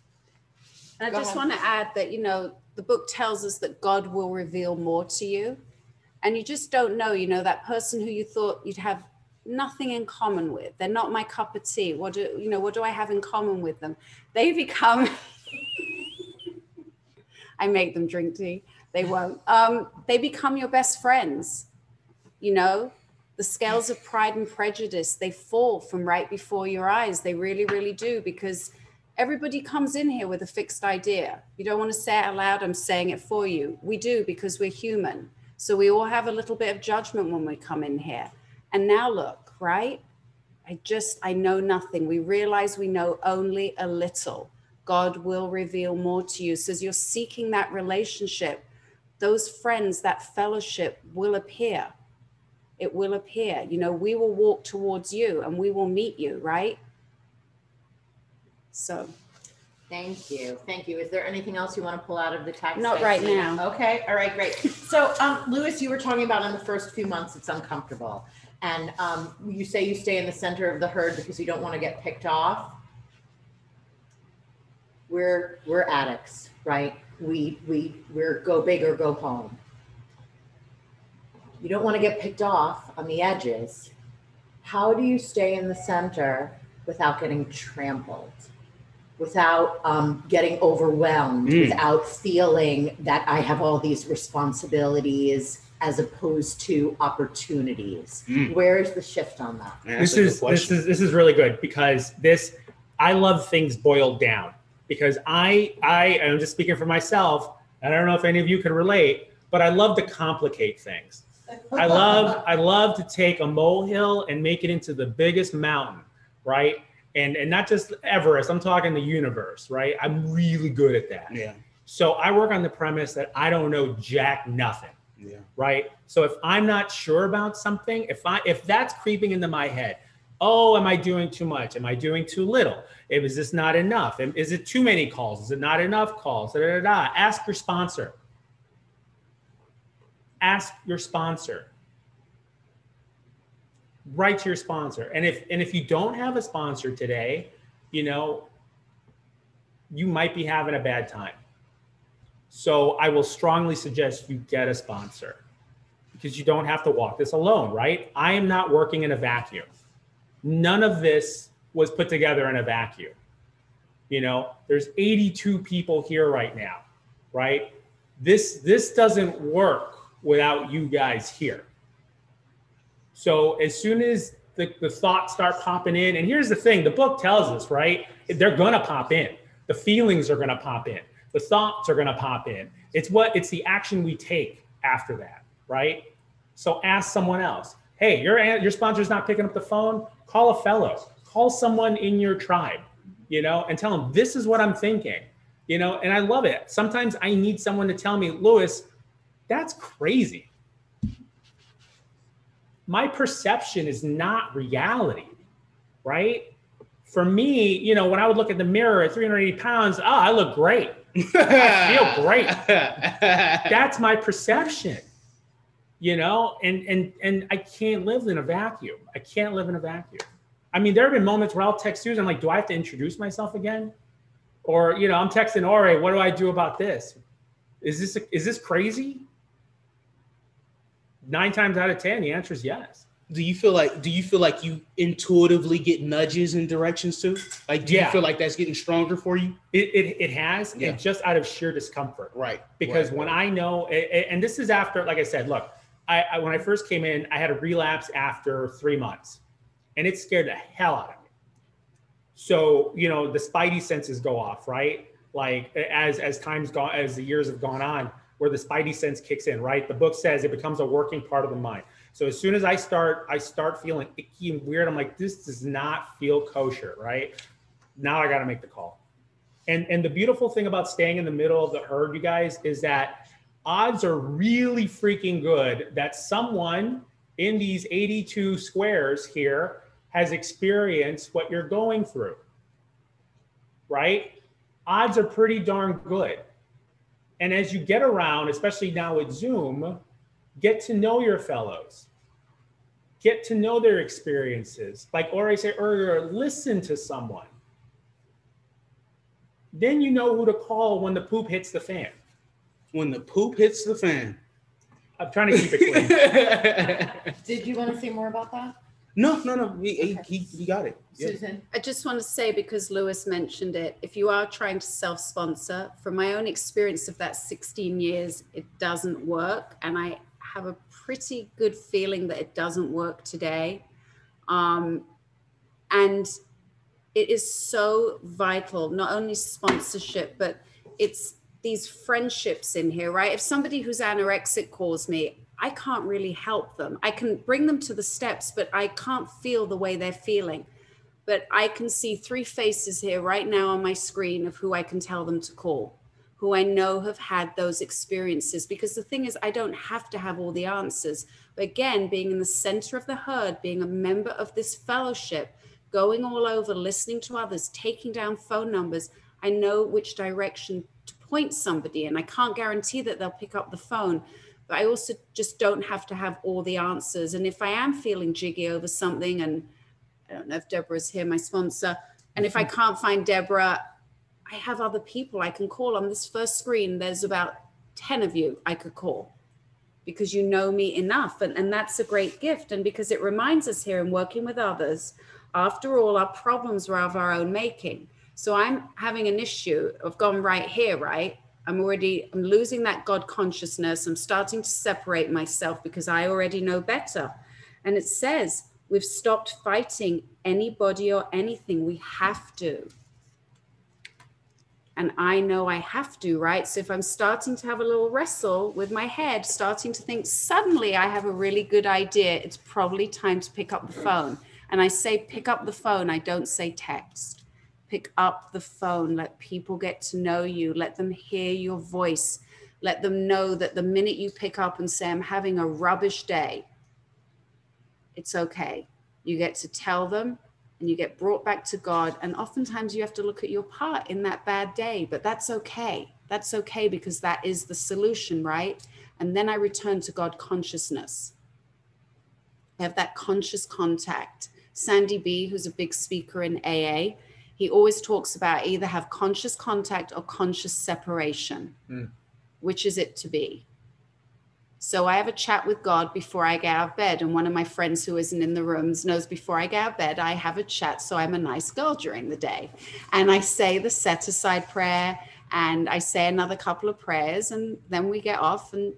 And I Go just ahead. want to add that, you know, the book tells us that God will reveal more to you. And you just don't know, you know, that person who you thought you'd have nothing in common with. They're not my cup of tea. What do you know, what do I have in common with them? They become I make them drink tea. They won't. Um, they become your best friends. You know, the scales of pride and prejudice, they fall from right before your eyes. They really, really do, because everybody comes in here with a fixed idea. You don't want to say it out loud, I'm saying it for you. We do because we're human. So we all have a little bit of judgment when we come in here. And now look, right? I just, I know nothing. We realize we know only a little. God will reveal more to you. So as you're seeking that relationship, those friends, that fellowship will appear. It will appear. You know, we will walk towards you and we will meet you, right? So Thank you. Thank you. Is there anything else you want to pull out of the text? Not right now. Okay. All right. Great. So, um, Lewis, you were talking about in the first few months, it's uncomfortable. And um, you say you stay in the center of the herd because you don't want to get picked off. We're we're addicts, right? We we we're go big or go home. You don't want to get picked off on the edges. How do you stay in the center without getting trampled? without um, getting overwhelmed, Mm. without feeling that I have all these responsibilities as opposed to opportunities. Mm. Where is the shift on that? Man, this that's a good is this is this is really good because this I love things boiled down because I I am just speaking for myself. and I don't know if any of you can relate, but I love to complicate things. I love I love to take a molehill and make it into the biggest mountain, right? And and not just Everest. I'm talking the universe, right? I'm really good at that. yeah, So I work on the premise that I don't know jack nothing yeah. right so if i'm not sure about something if i if that's creeping into my head oh am i doing too much am i doing too little is this not enough is it too many calls is it not enough calls da, da, da, da. ask your sponsor ask your sponsor write to your sponsor and if and if you don't have a sponsor today you know you might be having a bad time so I will strongly suggest you get a sponsor because you don't have to walk this alone, right? I am not working in a vacuum. None of this was put together in a vacuum. You know, there's 82 people here right now, right? This this doesn't work without you guys here. So as soon as the, the thoughts start popping in. And here's the thing the book tells us, right? They're going to pop in. The feelings are going to pop in. The thoughts are going to pop in. It's what it's the action we take after that, right? So ask someone else. Hey, your your sponsor's not picking up the phone. Call a fellow. Call someone in your tribe, you know, and tell them this is what I'm thinking, you know. And I love it. Sometimes I need someone to tell me, Lewis, that's crazy my perception is not reality, right? For me, you know, when I would look at the mirror at 380 pounds, oh, I look great. I feel great. That's my perception, you know, and and and I can't live in a vacuum. I can't live in a vacuum. I mean, there have been moments where I'll text and I'm like, do I have to introduce myself again? Or, you know, I'm texting Ori, what do I do about this? Is this is this crazy? Nine times out of ten, the answer is yes. Do you feel like do you feel like you intuitively get nudges in directions too? Like do yeah. you feel like that's getting stronger for you? It it, it has, yeah. just out of sheer discomfort. Right. Because right, when. I know, and this is after, like I said, look, I, I when I first came in, I had a relapse after three months, and it scared the hell out of me. So you know the spidey senses go off, right? Like as as time's gone, as the years have gone on, where the spidey sense kicks in, right? The book says it becomes a working part of the mind. So as soon as I start, I start feeling icky and weird. I'm like, this does not feel kosher, right? Now I got to make the call. And and the beautiful thing about staying in the middle of the herd, you guys, is that odds are really freaking good that someone in these 82 squares here has experienced what you're going through. Right? Odds are pretty darn good. And as you get around, especially now with Zoom, get to know your fellows, get to know their experiences. Like Ori said earlier, listen to someone. Then you know who to call when the poop hits the fan. When the poop hits the fan. I'm trying to keep it clean. Did you want to say more about that? No, no, no. We, okay. he, he got it. Yeah. Susan? I just want to say, because Lewis mentioned it, if you are trying to self sponsor, from my own experience of that 16 years, it doesn't work. And I have a pretty good feeling that it doesn't work today. Um, and it is so vital, not only sponsorship, but it's these friendships in here, right? If somebody who's anorexic calls me, I can't really help them. I can bring them to the steps, but I can't feel the way they're feeling. But I can see three faces here right now on my screen of who I can tell them to call, who I know have had those experiences. Because the thing is, I don't have to have all the answers. But again, being in the center of the herd, being a member of this fellowship, going all over, listening to others, taking down phone numbers, I know which direction to point somebody in. I can't guarantee that they'll pick up the phone, but I also just don't have to have all the answers. And if I am feeling jiggy over something, and I don't know if Deborah's here, my sponsor, and if I mm-hmm. can't find Deborah, I have other people I can call. On this first screen, there's about 10 of you I could call because you know me enough. And, and that's a great gift. And because it reminds us here in working with others, after all, our problems are of our own making. So I'm having an issue of gone right here, right? I'm already I'm losing that God consciousness. I'm starting to separate myself because I already know better. And it says we've stopped fighting anybody or anything. We have to. And I know I have to, right? So if I'm starting to have a little wrestle with my head, starting to think, suddenly I have a really good idea, it's probably time to pick up the phone. And I say, pick up the phone, I don't say text pick up the phone, let people get to know you, let them hear your voice, let them know that the minute you pick up and say, I'm having a rubbish day, it's okay. You get to tell them and you get brought back to God. And oftentimes you have to look at your part in that bad day, but that's okay. That's okay because that is the solution, right? And then I return to God consciousness. I have that conscious contact. Sandy B, who's a big speaker in AA, he always talks about either have conscious contact or conscious separation. Mm. Which is it to be? So I have a chat with God before I get out of bed. And one of my friends who isn't in the rooms knows before I get out of bed, I have a chat. So I'm a nice girl during the day. And I say the set aside prayer and I say another couple of prayers and then we get off and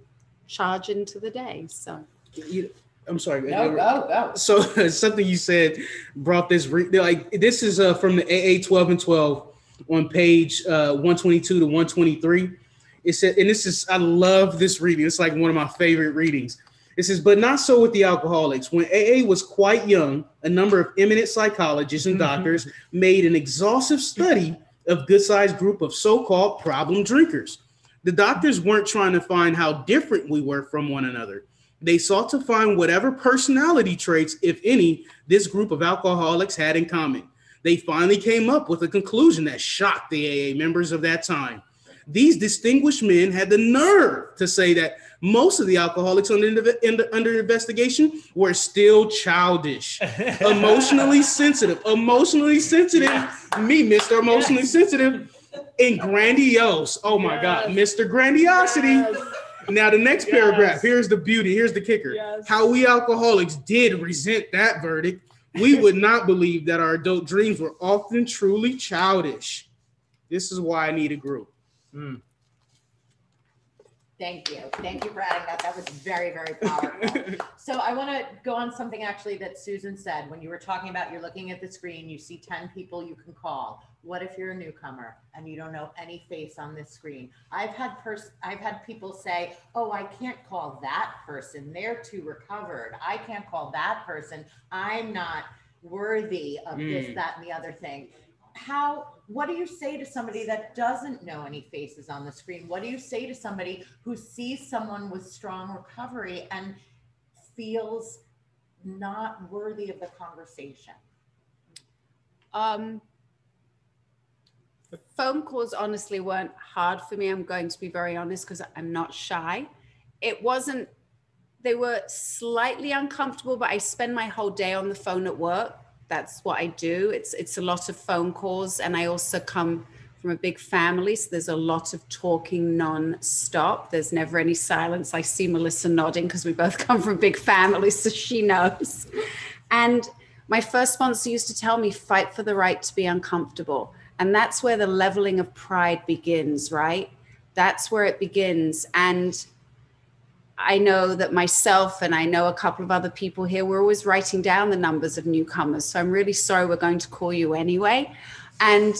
charge into the day. So you, I'm sorry. No, go, go. So something you said brought this re- like this is uh, from the AA 12 and 12 on page uh, 122 to 123. It said, and this is I love this reading. It's like one of my favorite readings. It says, but not so with the alcoholics. When AA was quite young, a number of eminent psychologists and doctors made an exhaustive study of good-sized group of so-called problem drinkers. The doctors weren't trying to find how different we were from one another. They sought to find whatever personality traits, if any, this group of alcoholics had in common. They finally came up with a conclusion that shocked the AA members of that time. These distinguished men had the nerve to say that most of the alcoholics under, under investigation were still childish, emotionally sensitive, emotionally sensitive. Yes. Me, Mr. Emotionally Yes. Sensitive, and grandiose. Oh my God, Mr. Grandiosity. Yes. Now, the next Yes. paragraph, here's the beauty, here's the kicker. Yes. How we alcoholics did resent that verdict. We would not believe that our adult dreams were often truly childish. This is why I need a group. Mm. Thank you. Thank you for adding that. That was very, very powerful. so I want to go on something actually that Susan said when you were talking about you're looking at the screen, you see 10 people you can call. What if you're a newcomer and you don't know any face on this screen? I've had pers- I've had people say, "Oh, I can't call that person. They're too recovered. I can't call that person. I'm not worthy of this, Mm. that, and the other thing." how what do you say to somebody that doesn't know any faces on the screen what do you say to somebody who sees someone with strong recovery and feels not worthy of the conversation Um, phone calls honestly weren't hard for me. I'm going to be very honest because I'm not shy. It wasn't, they were slightly uncomfortable, but I spend my whole day on the phone at work. That's what I do. It's it's a lot of phone calls, and I also come from a big family, so there's a lot of talking non-stop. There's never any silence. I see Melissa nodding because we both come from big families, so she knows. And my first sponsor used to tell me, fight for the right to be uncomfortable. And that's where the leveling of pride begins, right? That's where it begins. And I know that myself and I know a couple of other people here, we're always writing down the numbers of newcomers. So I'm really sorry we're going to call you anyway. And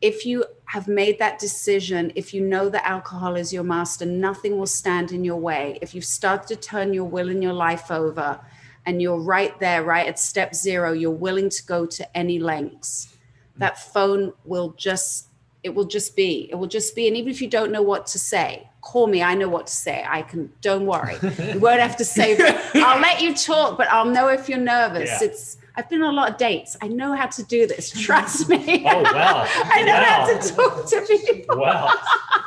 if you have made that decision, if you know that alcohol is your master, nothing will stand in your way. If you've started to turn your will and your life over, and you're right there, right at step zero, you're willing to go to any lengths, that phone will just, it will just be, it will just be. And even if you don't know what to say, call me. I know what to say. I can, don't worry. You won't have to say, I'll let you talk, but I'll know if you're nervous. Yeah. It's, I've been on a lot of dates. I know how to do this. Trust me. Oh, wow. I know how to talk to people. Wow.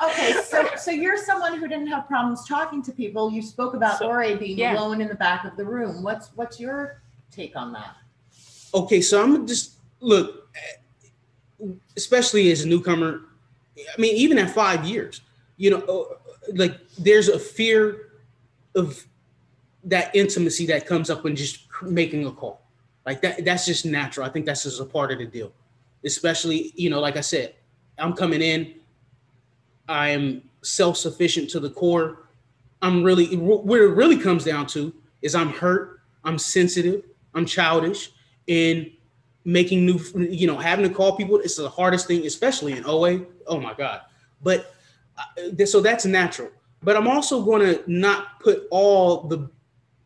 okay so so you're someone who didn't have problems talking to people you spoke about So- Ori being Yeah. alone in the back of the room what's what's your take on that Okay, so I'm gonna just look, especially as a newcomer. I mean, even at five years, you know, like there's a fear of that intimacy that comes up when just making a call. Like that, that's just natural. I think that's just a part of the deal. Especially, you know, like I said, I'm coming in. I am self-sufficient to the core. I'm really where it really comes down to is I'm hurt, I'm sensitive, I'm childish, and making new, you know, having to call people. It's the hardest thing, especially in OA. Oh my God! But uh, so that's natural. But I'm also going to not put all the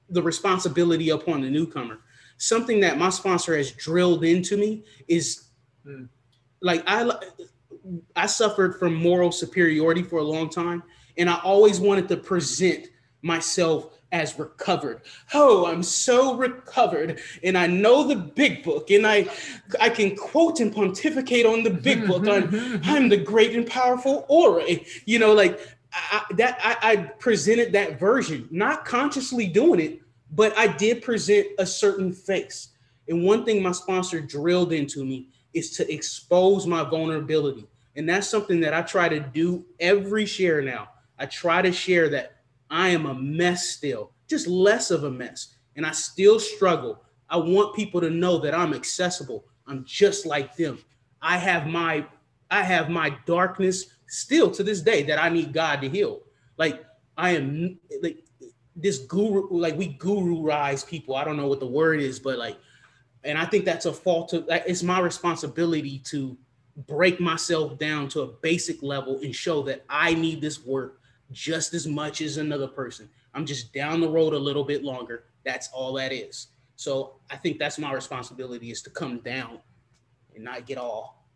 the responsibility upon the newcomer. Something that my sponsor has drilled into me is Hmm. like I I suffered from moral superiority for a long time, and I always wanted to present myself as recovered. Oh, I'm so recovered, and I know the big book, and I I can quote and pontificate on the big book. I'm I'm the great and powerful aura. You know, like I, that I, I presented that version, not consciously doing it, but I did present a certain face. And one thing my sponsor drilled into me is to expose my vulnerability. And that's something that I try to do every share now. I try to share that I am a mess still, just less of a mess. And I still struggle. I want people to know that I'm accessible. I'm just like them. I have my I have my darkness still to this day that I need God to heal. Like I am like this guru like we guru-rize people. I don't know what the word is, but like, and I think that's a fault of it's my responsibility to break myself down to a basic level and show that I need this work just as much as another person. I'm just down the road a little bit longer. That's all that is. So I think that's my responsibility is to come down and not get all,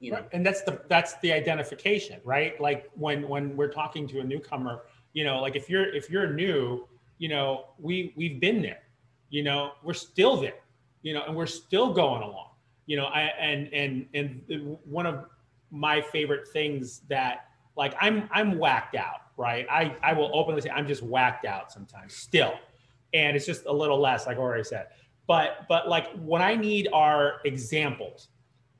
you know. Right. And that's the that's the identification, right? Like when when we're talking to a newcomer, you know, like if you're if you're new, you know, we we've been there, you know, we're still there, you know, and we're still going along, you know. I and and and one of my favorite things that like I'm I'm whacked out, right? I I will openly say I'm just whacked out sometimes still, and it's just a little less, like I already said. But but like what I need are examples.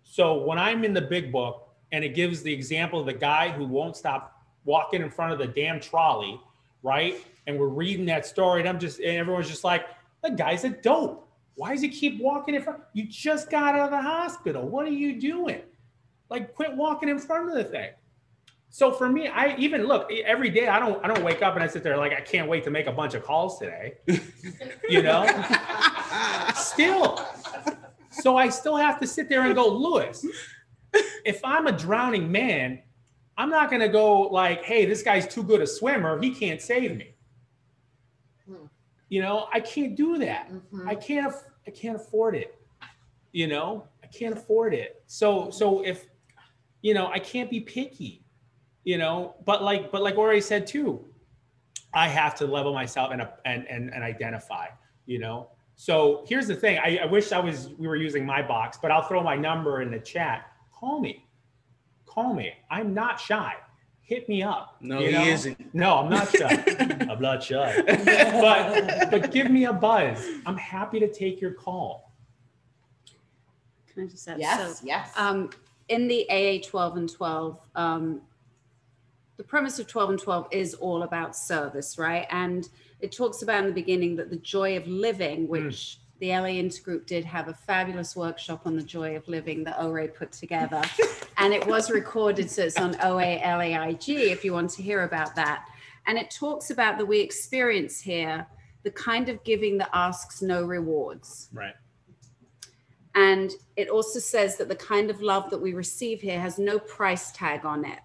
So when I'm in the big book and it gives the example of the guy who won't stop walking in front of the damn trolley, right? And we're reading that story, and I'm just and everyone's just like, the guy's a dope. Why does he keep walking in front? You just got out of the hospital. What are you doing? Like, quit walking in front of the thing. So for me, I even look every day. I don't I don't wake up and I sit there like I can't wait to make a bunch of calls today. you know, still. So I still have to sit there and go, Lewis. If I'm a drowning man, I'm not gonna go like, hey, this guy's too good a swimmer. He can't save me. Hmm. You know, I can't do that. Mhm. I can't I can't afford it. You know, I can't afford it. So so if you know, I can't be picky. You know, but like but like Ori said too, I have to level myself and and and, and identify. You know, so here's the thing. I, I wish I was we were using my box, but I'll throw my number in the chat. Call me, call me. I'm not shy. Hit me up. No, you he know? isn't. No, I'm not shy. I'm not shy. But but give me a buzz. I'm happy to take your call. Can I just add? Yes, So, yes. um, in the AA 12 and 12, um, the premise of 12 and 12 is all about service, right? And it talks about in the beginning that the joy of living, hmm. which the LA Intergroup did have a fabulous workshop on the joy of living that Ori put together. and it was recorded, so it's on OA LAIG if you want to hear about that. And it talks about that we experience here the kind of giving that asks no rewards. Right. And it also says that the kind of love that we receive here has no price tag on it.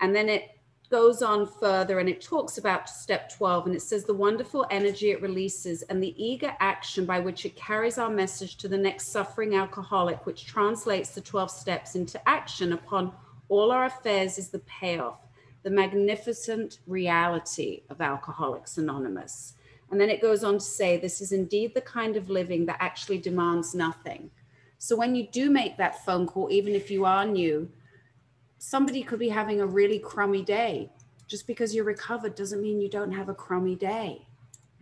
And then it goes on further and it talks about step 12 and it says the wonderful energy it releases and the eager action by which it carries our message to the next suffering alcoholic, which translates the 12 steps into action upon all our affairs, is the payoff, the magnificent reality of Alcoholics Anonymous. And then it goes on to say, this is indeed the kind of living that actually demands nothing. So when you do make that phone call, even if you are new, somebody could be having a really crummy day. Just because you're recovered doesn't mean you don't have a crummy day,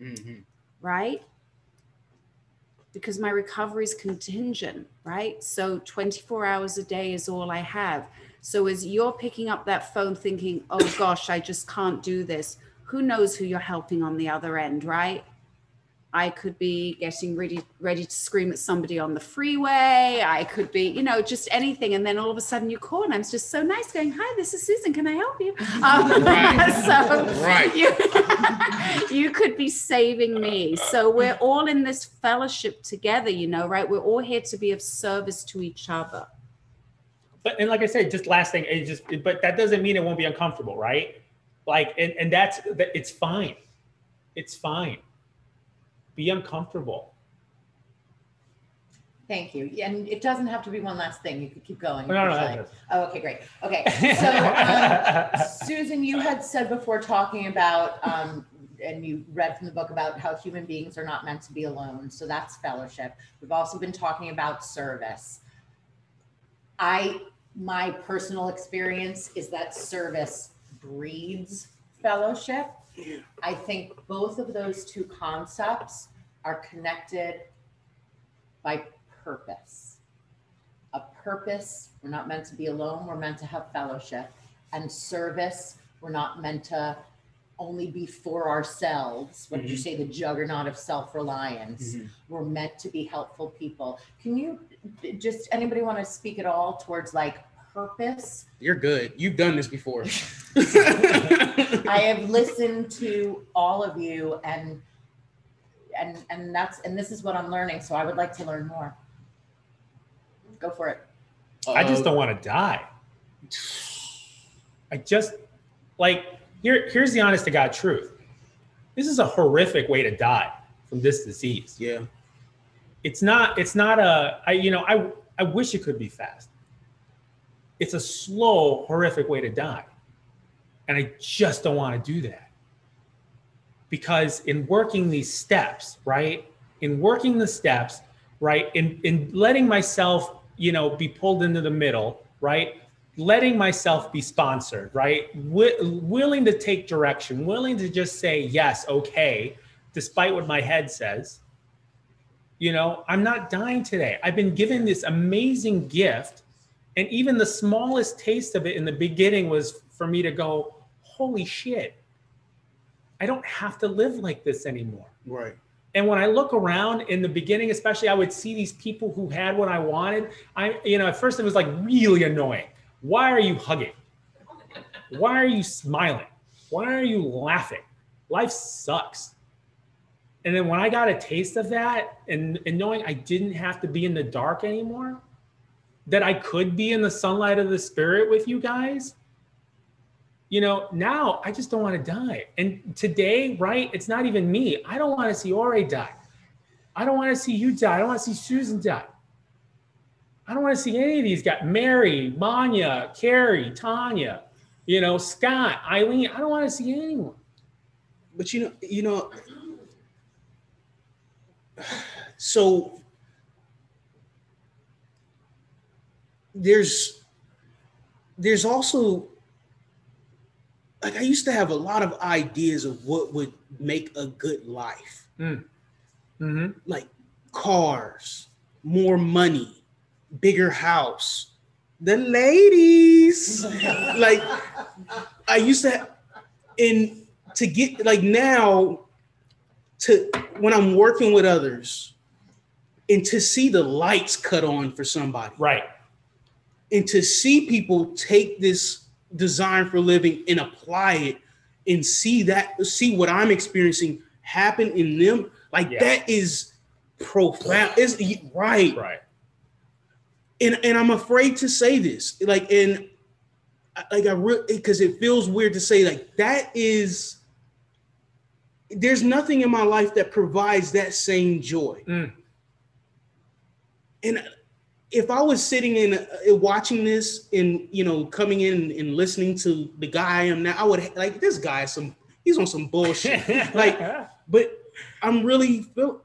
Mhm. right? Because my recovery is contingent, right? So 24 hours a day is all I have. So as you're picking up that phone thinking, oh gosh, I just can't do this, who knows who you're helping on the other end, right? I could be getting ready ready to scream at somebody on the freeway. I could be, you know, just anything. And then all of a sudden you call and I'm just so nice going, hi, this is Susan. Can I help you? Um, Right. so Right. you, you could be saving me. So we're all in this fellowship together, you know, right? We're all here to be of service to each other. But and like I said, just last thing, it just but that doesn't mean it won't be uncomfortable, right? Like and, and that's it's fine. It's fine. Be uncomfortable. Thank you. And it doesn't have to be one last thing. You could keep going. No, no, no, Oh, okay, great. Okay. So, um, Susan, you had said before talking about, um, and you read from the book about how human beings are not meant to be alone. So that's fellowship. We've also been talking about service. I, my personal experience is that service breeds fellowship. I think both of those two concepts are connected by purpose. A purpose, we're not meant to be alone, we're meant to have fellowship. And service, we're not meant to only be for ourselves. What did you say? The juggernaut of self reliance. Mhm. We're meant to be helpful people. Can you just, anybody want to speak at all towards like purpose. You're good. You've done this before. I have listened to all of you and and and that's and this is what I'm learning. So I would like to learn more. Go for it. I just don't want to die. I just like here. Here's the honest to God truth. This is a horrific way to die from this disease. Yeah. It's not. It's not a. I you know. I I wish it could be fast. It's a slow, horrific way to die, and I just don't want to do that. Because in working these steps, right? In working the steps, right? In in letting myself, you know, be pulled into the middle, right? letting myself be sponsored, right? Wi- willing to take direction, willing to just say yes, okay, despite what my head says. You know, I'm not dying today. I've been given this amazing gift. And even the smallest taste of it in the beginning was for me to go, holy shit, I don't have to live like this anymore. Right. And when I look around in the beginning, especially, I would see these people who had what I wanted. I, you know, at first it was like really annoying. Why are you hugging? Why are you smiling? Why are you laughing? Life sucks. And then when I got a taste of that and, and knowing I didn't have to be in the dark anymore, that I could be in the sunlight of the spirit with you guys, you know, now I just don't want to die. And today, right, it's not even me. I don't want to see Ori die. I don't want to see you die. I don't want to see Susan die. I don't want to see any of these guys. Mary, Manya, Carrie, Tanya, you know, Scott, Eileen. I don't want to see anyone. But you know, you know, so there's there's also like I used to have a lot of ideas of what would make a good life. Mm-hmm. Like cars, more money, bigger house, the ladies. like I used to have, and to get like now to when I'm working with others and to see the lights cut on for somebody Right. And to see people take this design for living and apply it and see that see what I'm experiencing happen in them like Yeah. that is profound is right Right. and and I'm afraid to say this, like, and like I really because it feels weird to say like that is. There's nothing in my life that provides that same joy. Mm. And if I was sitting in uh, watching this and you know coming in and listening to the guy I am now, I would like this guy. Some he's on some bullshit. like but I'm really feel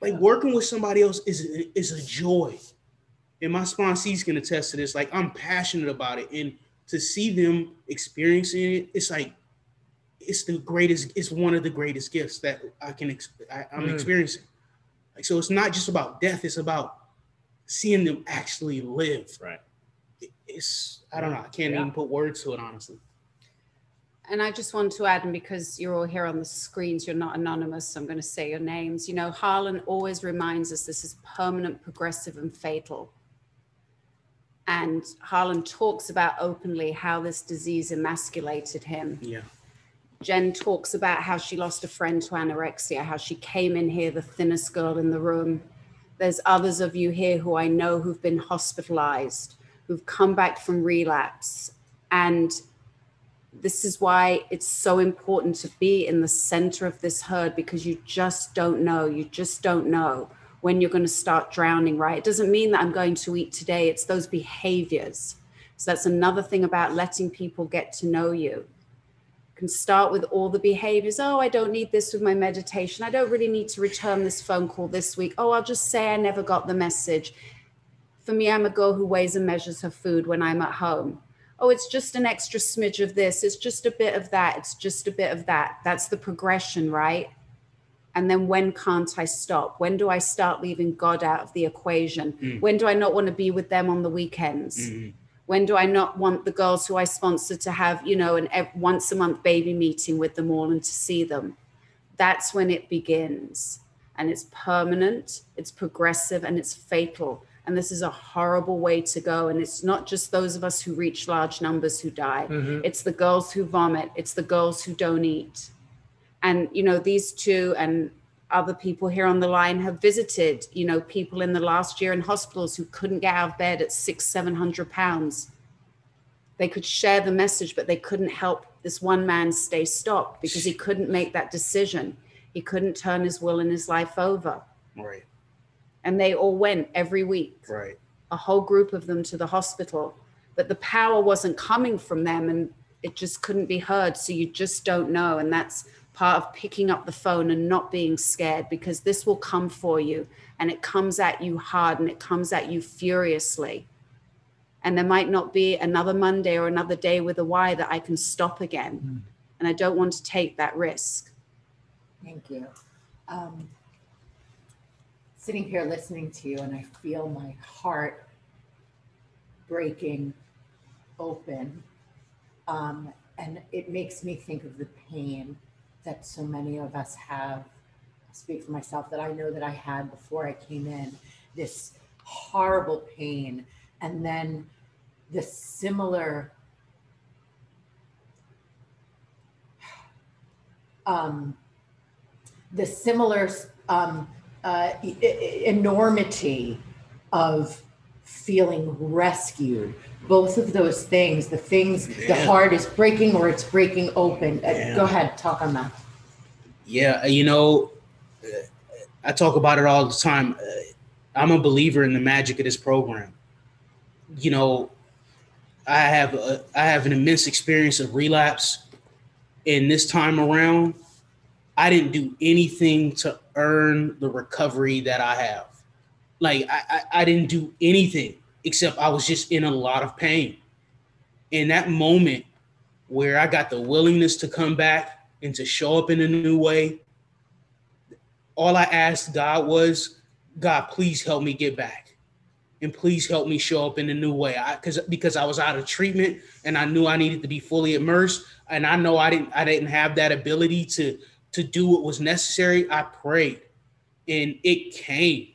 like working with somebody else is is a joy. And my sponsees can attest to this. Like I'm passionate about it. And to see them experiencing it, it's like it's the greatest, it's one of the greatest gifts that I can I, I'm Mm. experiencing. Like so it's not just about death, it's about seeing them actually live. right. It's I don't know, I can't Yeah. even put words to it honestly. And I just want to add, and because you're all here on the screens, you're not anonymous, so I'm going to say your names. You know, Harlan always reminds us this is permanent, progressive, and fatal. And Harlan talks about openly how this disease emasculated him. Yeah. Jen talks about how she lost a friend to anorexia, how she came in here the thinnest girl in the room. There's others of you here who I know who've been hospitalized, who've come back from relapse. And this is why it's so important to be in the center of this herd because you just don't know. You just don't know when you're going to start drowning, right? It doesn't mean that I'm going to eat today, it's those behaviors. So that's another thing about letting people get to know you can start with all the behaviors. Oh, I don't need this with my meditation. I don't really need to return this phone call this week. Oh, I'll just say I never got the message. For me, I'm a girl who weighs and measures her food when I'm at home. Oh, it's just an extra smidge of this. It's just a bit of that. It's just a bit of that. That's the progression, right? And then when can't I stop? When do I start leaving God out of the equation? Mm. When do I not want to be with them on the weekends? Mhm. When do i not want the girls who i sponsor to have you know an once a month baby meeting with them all and to see them that's when it begins and it's permanent it's progressive and it's fatal And this is a horrible way to go. And it's not just those of us who reach large numbers who die, Mhm. it's the girls who vomit, it's the girls who don't eat. And, you know, these two and other people here on the line have visited, you know, people in the last year in hospitals who couldn't get out of bed at six, 700 pounds. They could share the message, but they couldn't help this one man stay stopped because he couldn't make that decision. He couldn't turn his will and his life over. Right, And they all went every week right, a whole group of them to the hospital, but the power wasn't coming from them and it just couldn't be heard. So you just don't know. And that's part of picking up the phone and not being scared because this will come for you and it comes at you hard and it comes at you furiously. And there might not be another Monday or another day with a Y that I can stop again. And I don't want to take that risk. Thank you. Um, sitting here listening to you, and I feel my heart breaking open. Um, and it makes me think of the pain that so many of us have. I'll speak for myself that I know that I had before I came in this horrible pain, and then the similar um, the similar um, uh, enormity of feeling rescued. Both of those things, the things, the Yeah. heart is breaking or it's breaking open. Uh, Yeah. Go ahead, talk on that. yeah. You know, uh, I talk about it all the time. Uh, I'm a believer in the magic of this program. You know, I have a, I have an immense experience of relapse, and this time around, I didn't do anything to earn the recovery that I have. Like I, I, I didn't do anything except I was just in a lot of pain. In that moment where I got the willingness to come back and to show up in a new way, all I asked God was, God, please help me get back. And please help me show up in a new way. I cause because I was out of treatment and I knew I needed to be fully immersed. And I know I didn't I didn't have that ability to to do what was necessary. I prayed and it came.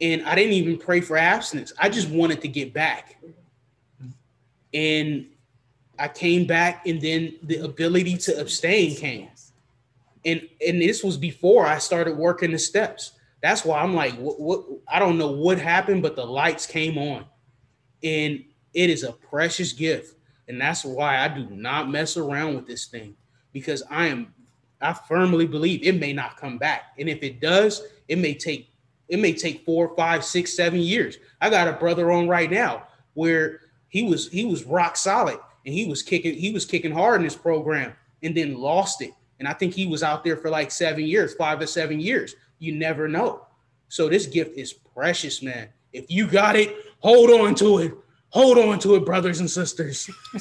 And I didn't even pray for abstinence. I just wanted to get back. And I came back and then the ability to abstain came and and this was before I started working the steps. That's why I'm like, what, what I don't know what happened, but the lights came on, and it is a precious gift, and that's why I do not mess around with this thing because I am, I firmly believe it may not come back, and if it does, it may take, it may take four, five, six, seven years. I got a brother on right now where he was he was rock solid and he was kicking he was kicking hard in this program and then lost it and I think he was out there for like seven years, five or seven years. You never know. So this gift is precious, man. If you got it, hold on to it. Hold on to it, brothers and sisters.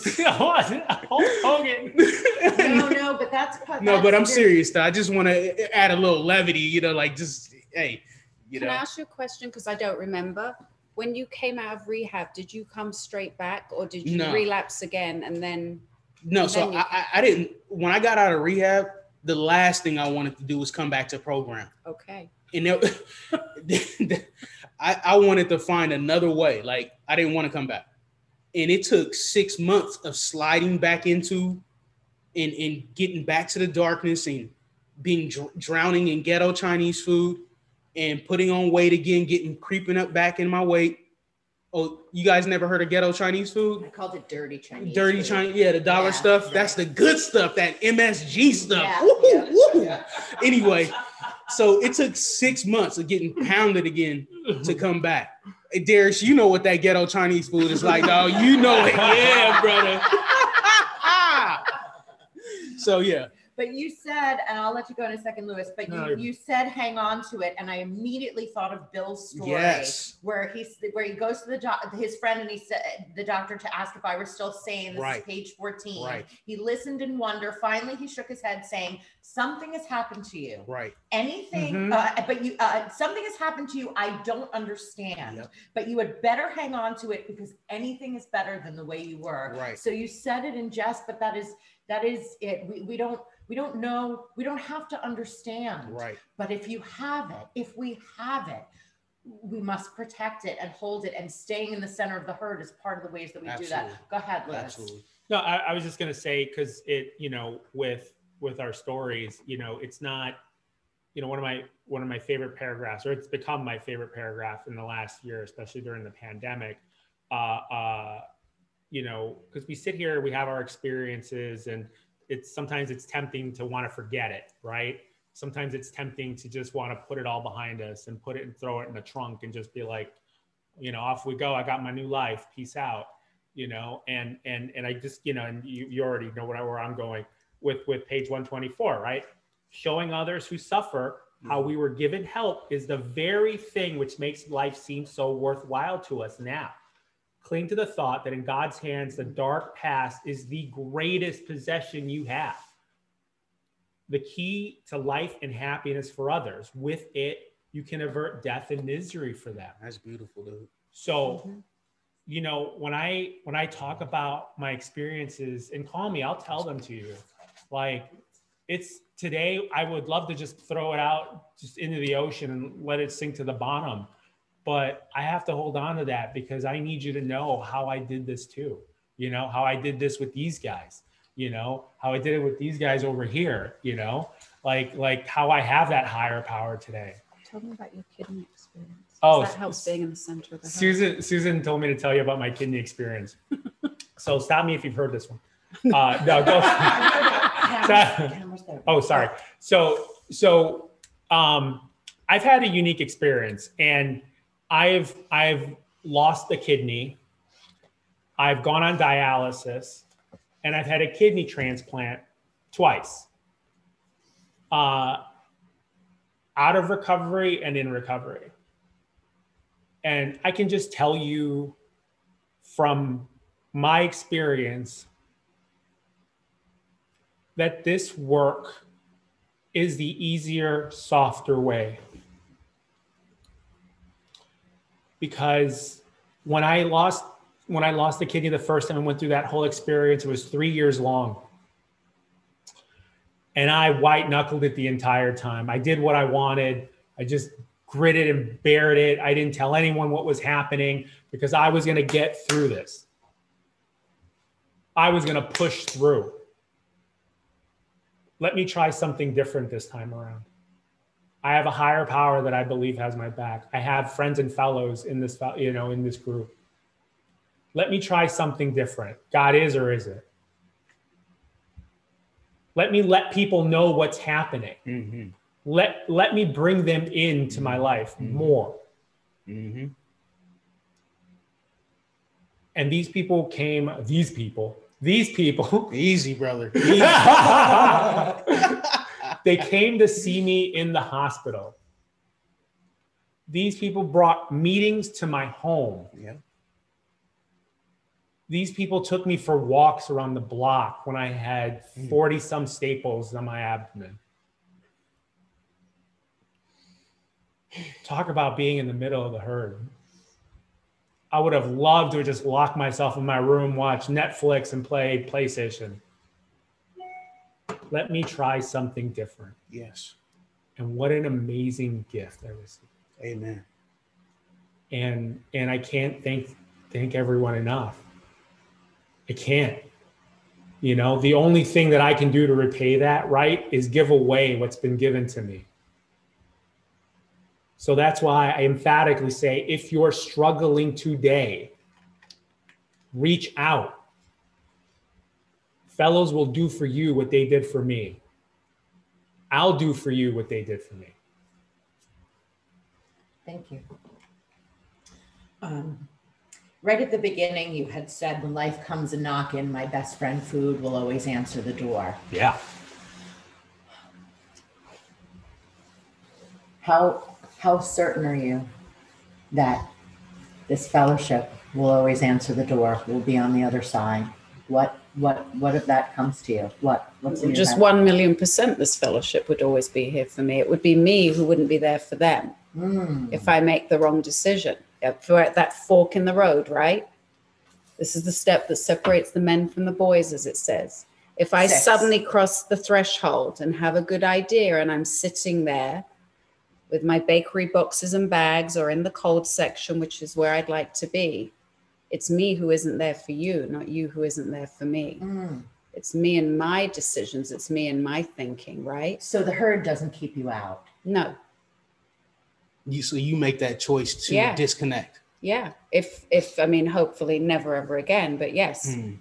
Hulk Hogan. No, no, but that's no, but I'm serious. Though. I just want to add a little levity, you know, like just hey, you Can I ask you a question? Because I don't remember. When you came out of rehab, did you come straight back or did you No. relapse again and then No, so then you- I I didn't. When I got out of rehab, the last thing I wanted to do was come back to program. okay. and it, I, I wanted to find another way. Like I didn't want to come back, and it took six months of sliding back into, and and getting back to the darkness and being dr- drowning in ghetto Chinese food, and putting on weight again, getting creeping up back in my weight. Oh, you guys never heard of ghetto Chinese food? I called it dirty Chinese. Dirty food. Chinese, yeah, the dollar Yeah, stuff. right. That's the good stuff. That MSG stuff. Yeah, Woo, yeah, woo. yeah. Anyway, so it took six months of getting pounded again to come back. Hey, Darius, you know what that ghetto Chinese food is like, dog. You know it, yeah, brother. so yeah, But you said, and I'll let you go in a second, Lewis, but No, you, you're- said hang on to it. And I immediately thought of Bill's story Yes. where he's where he goes to the doc, his friend and he said the doctor to ask if I were still sane. This Right. is page 14. Right. He listened in wonder. Finally, he shook his head saying, Something has happened to you. right. Anything, Mhm. uh, but you uh, something has happened to you I don't understand. Yep. But you had better hang on to it because anything is better than the way you were. Right. So you said it in jest, but that is that is it. We, we don't we don't know we don't have to understand. Right. But if you have it, if we have it, we must protect it and hold it and staying in the center of the herd is part of the ways that we do that. Go ahead, Liz. Absolutely. No, I, I was just gonna say because it, you know, with with our stories, you know, it's not, you know, one of my one of my favorite paragraphs, or it's become my favorite paragraph in the last year, especially during the pandemic. Uh, uh, you know, because we sit here, we have our experiences, and it's sometimes it's tempting to want to forget it, right? Sometimes it's tempting to just want to put it all behind us and put it and throw it in the trunk and just be like, you know, off we go. I got my new life. Peace out you know and and and i just you know and you, you already know where, where i'm going with with page 124 right showing others who suffer how we were given help is the very thing which makes life seem so worthwhile to us now cling to the thought that in god's hands the dark past is the greatest possession you have the key to life and happiness for others with it you can avert death and misery for them That's beautiful, dude. so, mm-hmm. you know, when I when I talk about my experiences and call me, I'll tell them to you. Like it's today, I would love to just throw it out just into the ocean and let it sink to the bottom. But I have to hold on to that because I need you to know how I did this too. You know, how I did this with these guys, you know, how I did it with these guys over here, you know, like like how I have that higher power today. Tell me about your kidney experience. Oh, that helps being in the center of the. Susan Susan told me to tell you about my kidney experience. so stop me if you've heard this one. Uh, no, go. Cameras oh, sorry. So so um, I've had a unique experience, and I've I've lost a kidney. I've gone on dialysis, and I've had a kidney transplant twice. Uh, out of recovery and in recovery. And I can just tell you from my experience that this work is the easier, softer way. Because when I lost when I lost the kidney the first time and went through that whole experience, it was three years long. And I white knuckled it the entire time. I did what I wanted. I just gritted and bared it. I didn't tell anyone what was happening because I was going to get through this. I was going to push through. Let me try something different this time around. I have a higher power that I believe has my back. I have friends and fellows in this, you know, in this group. Let me try something different. God is or is it? Let me let people know what's happening. Mm-hmm. Let let me bring them into my life Mhm. more. Mm-hmm. And these people came, these people, these people, Easy, brother. they came to see me in the hospital. These people brought meetings to my home. yeah. These people took me for walks around the block when I had Mm. 40 some staples on my abdomen. Talk about being in the middle of the herd. I would have loved to just lock myself in my room, watch Netflix, and play PlayStation. Let me try something different. Yes. And what an amazing gift I received. Amen. and and I can't thank thank everyone enough. I can't. You know, the only thing that I can do to repay that right is give away what's been given to me. So that's why I emphatically say if you're struggling today, reach out. Fellows will do for you what they did for me. I'll do for you what they did for me. Thank you. Um, right at the beginning, you had said, when life comes a knock, knocking, my best friend food will always answer the door. Yeah. How, how certain are you that this fellowship will always answer the door, will be on the other side? What, what, what if that comes to you? What, what's in Just one million percent, this fellowship would always be here for me. It would be me who wouldn't be there for them Hmm. if I make the wrong decision. If we're at that fork in the road, right? This is the step that separates the men from the boys, as it says. If I Six. suddenly cross the threshold and have a good idea and I'm sitting there with my bakery boxes and bags or in the cold section, which is where I'd like to be. It's me who isn't there for you, not you who isn't there for me. Mm. It's me and my decisions. It's me and my thinking, right? So the herd doesn't keep you out. No. You so you make that choice to Yeah. disconnect. Yeah. If, if, I mean, hopefully never ever again, but yes. Mm.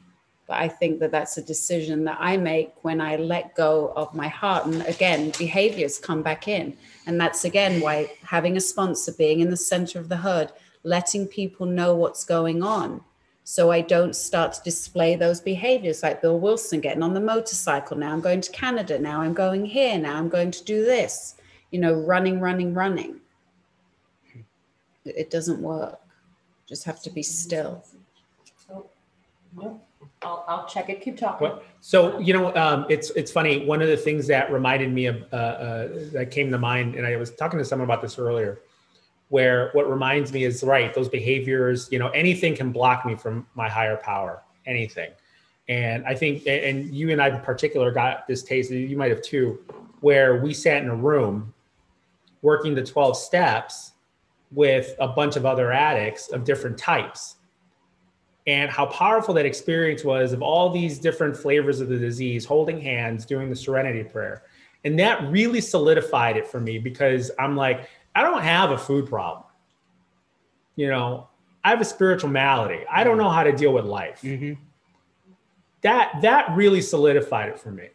But I think that that's a decision that I make when I let go of my heart. And again, behaviors come back in. And that's again why having a sponsor, being in the center of the herd, letting people know what's going on. So I don't start to display those behaviors like Bill Wilson getting on the motorcycle. Now I'm going to Canada. Now I'm going here. Now I'm going to do this. You know, running, running, running. It it doesn't work. Just have to be still. So, I'll, I'll check it. Keep talking. What? So you know, um, it's it's funny. One of the things that reminded me of uh, uh, that came to mind, and I was talking to someone about this earlier, where what reminds me is right. Those behaviors, you know, anything can block me from my higher power. Anything, and I think, and you and I in particular got this taste. You might have too, where we sat in a room, working the twelve steps with a bunch of other addicts of different types and how powerful that experience was of all these different flavors of the disease, holding hands, doing the serenity prayer. And that really solidified it for me because I'm like, I don't have a food problem. You know, I have a spiritual malady. I don't know how to deal with life. Mhm. That that really solidified it for me.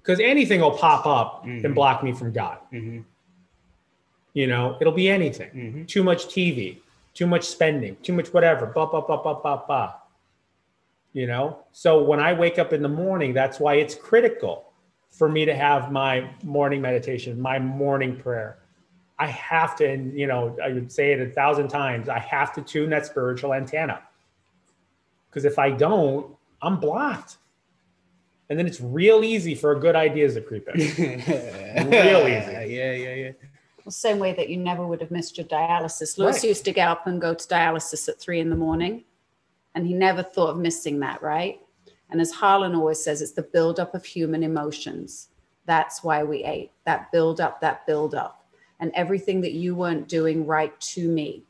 Because anything will pop up Mhm. and block me from God. Mhm. You know, it'll be anything. Mhm. Too much TV, too much spending, too much whatever. Ba ba ba ba ba ba. You know, so when I wake up in the morning, that's why it's critical for me to have my morning meditation, my morning prayer. I have to, and you know, I would say it a thousand times. I have to tune that spiritual antenna because if I don't, I'm blocked, and then it's real easy for a good ideas to creep in. Real easy. Yeah, yeah, yeah. The same way that you never would have missed your dialysis. Lewis Right. used to get up and go to dialysis at three in the morning, and he never thought of missing that, right? And as Harlan always says, it's the buildup of human emotions. That's why we ate. That build up, that build up, and everything that you weren't doing right to me.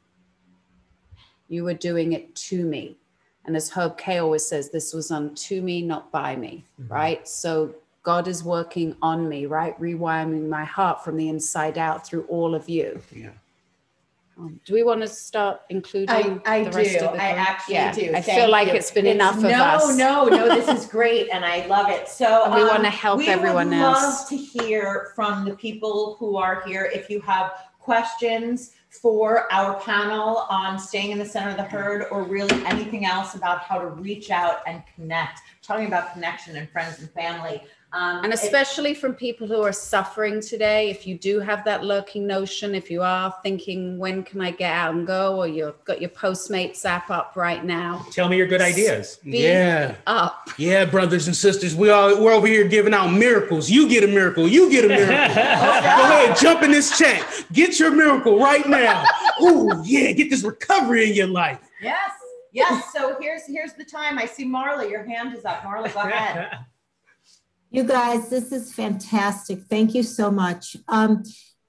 You were doing it to me. And as Herb K always says, this was unto me, not by me, Mhm. right? So God is working on me, right? Rewiring my heart from the inside out through all of you. Yeah. Um, do we want to start including I, I the do. rest of the I actually Yeah, do. I Thank feel like you. it's been It's- enough of no, us. No, no, no. this is great, and I love it. So we um, wanna help we everyone would else. Love to hear from the people who are here. If you have questions for our panel on staying in the center of the herd, or really anything else about how to reach out and connect, talking about connection and friends and family. Um, And if- especially from people who are suffering today, if you do have that lurking notion, if you are thinking, when can I get out and go, or you've got your Postmates app up right now, Tell me your good ideas. Yeah. up. Yeah, brothers and sisters, we all we're over here giving out miracles. You get a miracle. You get a miracle. Go ahead, jump in this chat. Get your miracle right now. Ooh, yeah, get this recovery in your life. Yes, yes. So here's here's the time. I see Marla. Your hand is up. Marla, go ahead. You guys, this is fantastic. Thank you so much. Um,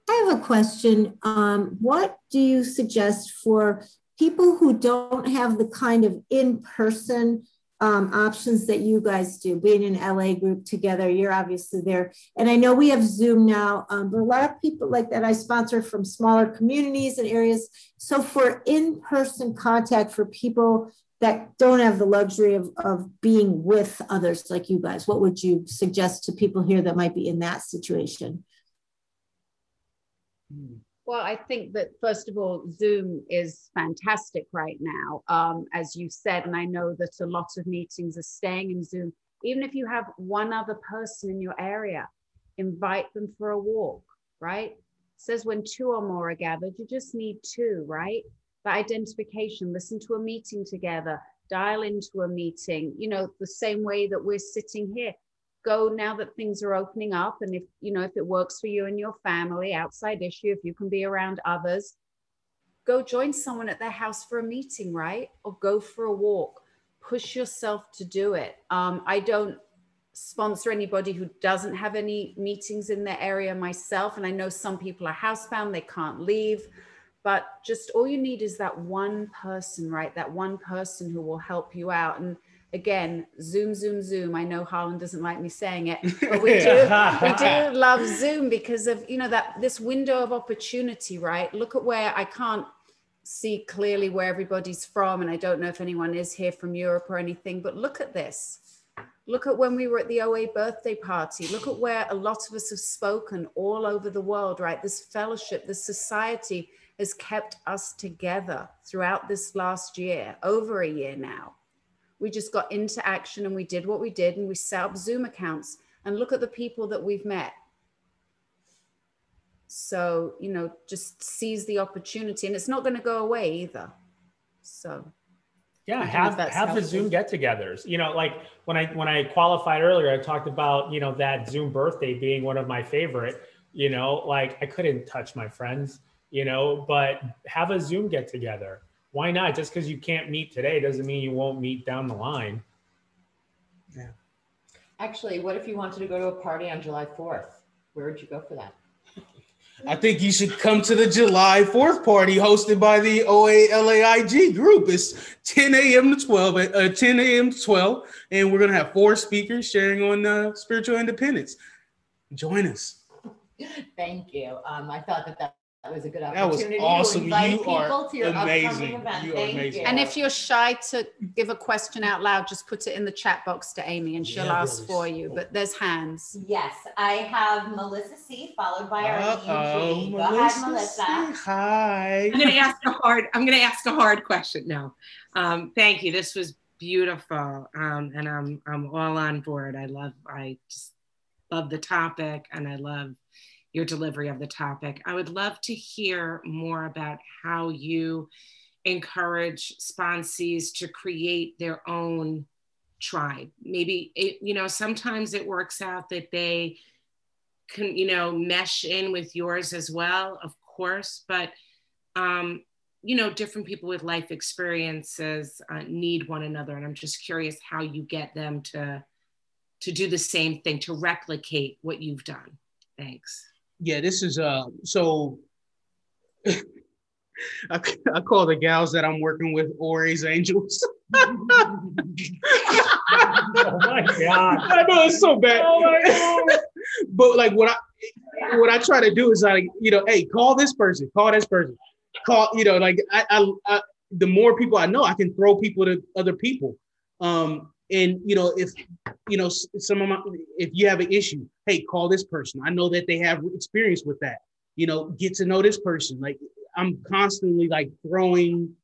I have a question. Um, what do you suggest for people who don't have the kind of in-person um, options that you guys do? Being an LA group together, you're obviously there, and I know we have Zoom now, um, but a lot of people like that I sponsor from smaller communities and areas. So for in-person contact for people that don't have the luxury of, of being with others like you guys, what would you suggest to people here that might be in that situation? Well, I think that first of all, Zoom is fantastic right now, um, as you said, and I know that a lot of meetings are staying in Zoom. Even if you have one other person in your area, invite them for a walk, right? It says when two or more are gathered, you just need two, right? The identification, listen to a meeting together, dial into a meeting, you know, the same way that we're sitting here go now that things are opening up and if you know if it works for you and your family outside issue if you can be around others go join someone at their house for a meeting right or go for a walk push yourself to do it um, i don't sponsor anybody who doesn't have any meetings in their area myself. And I know some people are housebound, they can't leave. But just all you need is that one person, right? That one person who will help you out. And again, Zoom, Zoom, Zoom. I know Harlan doesn't like me saying it, but we do, we do love Zoom because of you know that this window of opportunity, right? Look at where I can't see clearly where everybody's from, and I don't know if anyone is here from Europe or anything, but look at this. Look at when we were at the OA birthday party. Look at where a lot of us have spoken all over the world, right? This fellowship, this society has kept us together throughout this last year, over a year now we just got into action and we did what we did and we set up Zoom accounts and look at the people that we've met. So, you know, just seize the opportunity and it's not going to go away either. So, yeah, have have the Zoom get-togethers. You know, like when I when I qualified earlier, I talked about you know that Zoom birthday being one of my favorite. You know, like I couldn't touch my friends. You know, but have a Zoom get-together why not? Just because you can't meet today doesn't mean you won't meet down the line. Yeah. Actually, what if you wanted to go to a party on July 4th? Where would you go for that? I think you should come to the July 4th party hosted by the OALAIG group. It's 10 a.m. to 12, uh, 10 a.m. to 12, and we're going to have four speakers sharing on uh, spiritual independence. Join us. Thank you. Um, I thought that that that was a good That was opportunity awesome. to invite You people are to your amazing. upcoming event. You are Thank amazing. you. and if you're shy to give a question out loud, just put it in the chat box to Amy and she'll Yeah, ask please. for you. But there's hands. Yes, I have Melissa C followed by our Uh-oh, EG. Go ahead, Melissa. say Hi. I'm going to ask a hard. I'm going to ask a hard question now. Um, thank you. This was beautiful, um, and I'm I'm all on board. I love. I just love the topic, and I love your delivery of the topic. I would love to hear more about how you encourage sponsees to create their own tribe. Maybe it, you know, sometimes it works out that they can, you know, mesh in with yours as well, of course, but um, you know, different people with life experiences uh, need one another, and I'm just curious how you get them to to do the same thing, to replicate what you've done. Thanks. Yeah, this is uh so I, I call the gals that I'm working with Ori's angels. Oh my god! I know it's so bad. Oh my god! but like what I what I try to do is like, you know, hey, call this person, call this person, call, you know, like I, I, I the more people I know, I can throw people to other people. Um, and you know, if you know some of my if you have an issue, hey, call this person. I know that they have experience with that. You know, get to know this person. Like I'm constantly like throwing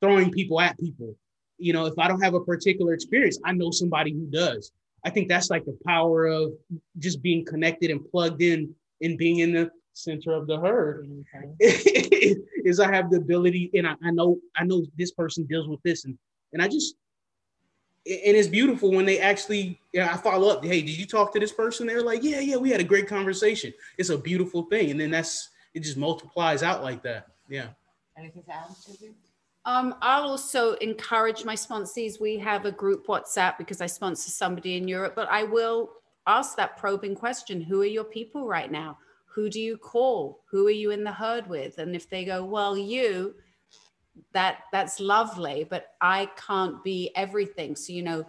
throwing people at people. You know, if I don't have a particular experience, I know somebody who does. I think that's like the power of just being connected and plugged in and being in the center of the herd is I have the ability and I, I know I know this person deals with this and and I just and it's beautiful when they actually yeah, I follow up. Hey, did you talk to this person? They're like, yeah, yeah, we had a great conversation. It's a beautiful thing, and then that's it just multiplies out like that. Yeah. Anything to add? Susie? Um, I'll also encourage my sponsees. We have a group WhatsApp because I sponsor somebody in Europe, but I will ask that probing question Who are your people right now? Who do you call? Who are you in the herd with? And if they go, Well, you, that that's lovely, but I can't be everything. So, you know,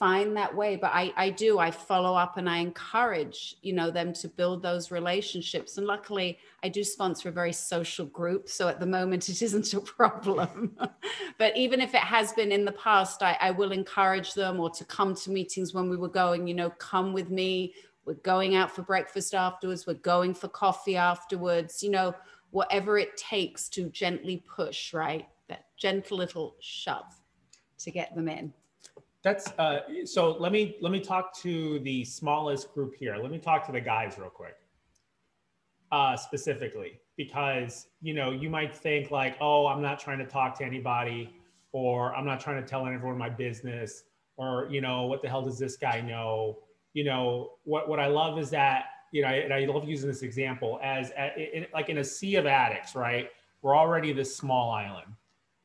find that way. But I, I do, I follow up and I encourage, you know, them to build those relationships. And luckily, I do sponsor a very social group. So at the moment, it isn't a problem. but even if it has been in the past, I, I will encourage them or to come to meetings when we were going, you know, come with me. We're going out for breakfast afterwards. We're going for coffee afterwards, you know, whatever it takes to gently push, right? That gentle little shove to get them in. That's uh, so. Let me let me talk to the smallest group here. Let me talk to the guys real quick, uh, specifically because you know you might think like, oh, I'm not trying to talk to anybody, or I'm not trying to tell everyone my business, or you know what the hell does this guy know? You know what what I love is that you know, and I love using this example as in, like in a sea of addicts, right? We're already this small island,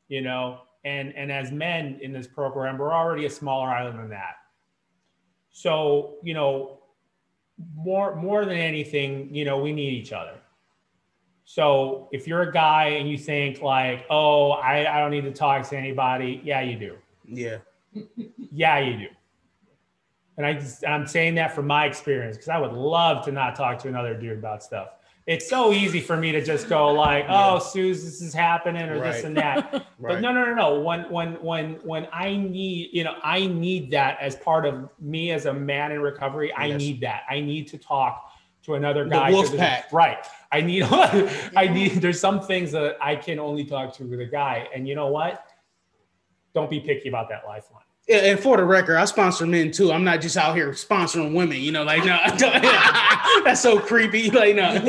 you know, and and as men in this program, we're already a smaller island than that. So, you know, more more than anything, you know, we need each other. So if you're a guy and you think like, oh, I, I don't need to talk to anybody, yeah, you do. Yeah. Yeah, you do. And I just, I'm saying that from my experience because I would love to not talk to another dude about stuff. It's so easy for me to just go like, "Oh, Suze, this is happening," or this and that. But Right. no, no, no, no. When, when, when, when I need, you know, I need that as part of me as a man in recovery. I need that. I need to talk to another guy. wolf 'cause it's- pack. Right. I need. I need. There's some things that I can only talk to with a guy, and you know what? Don't be picky about that lifeline. Yeah, and for the record, I sponsor men too. I'm not just out here sponsoring women. You know, like no, that's so creepy. Like no.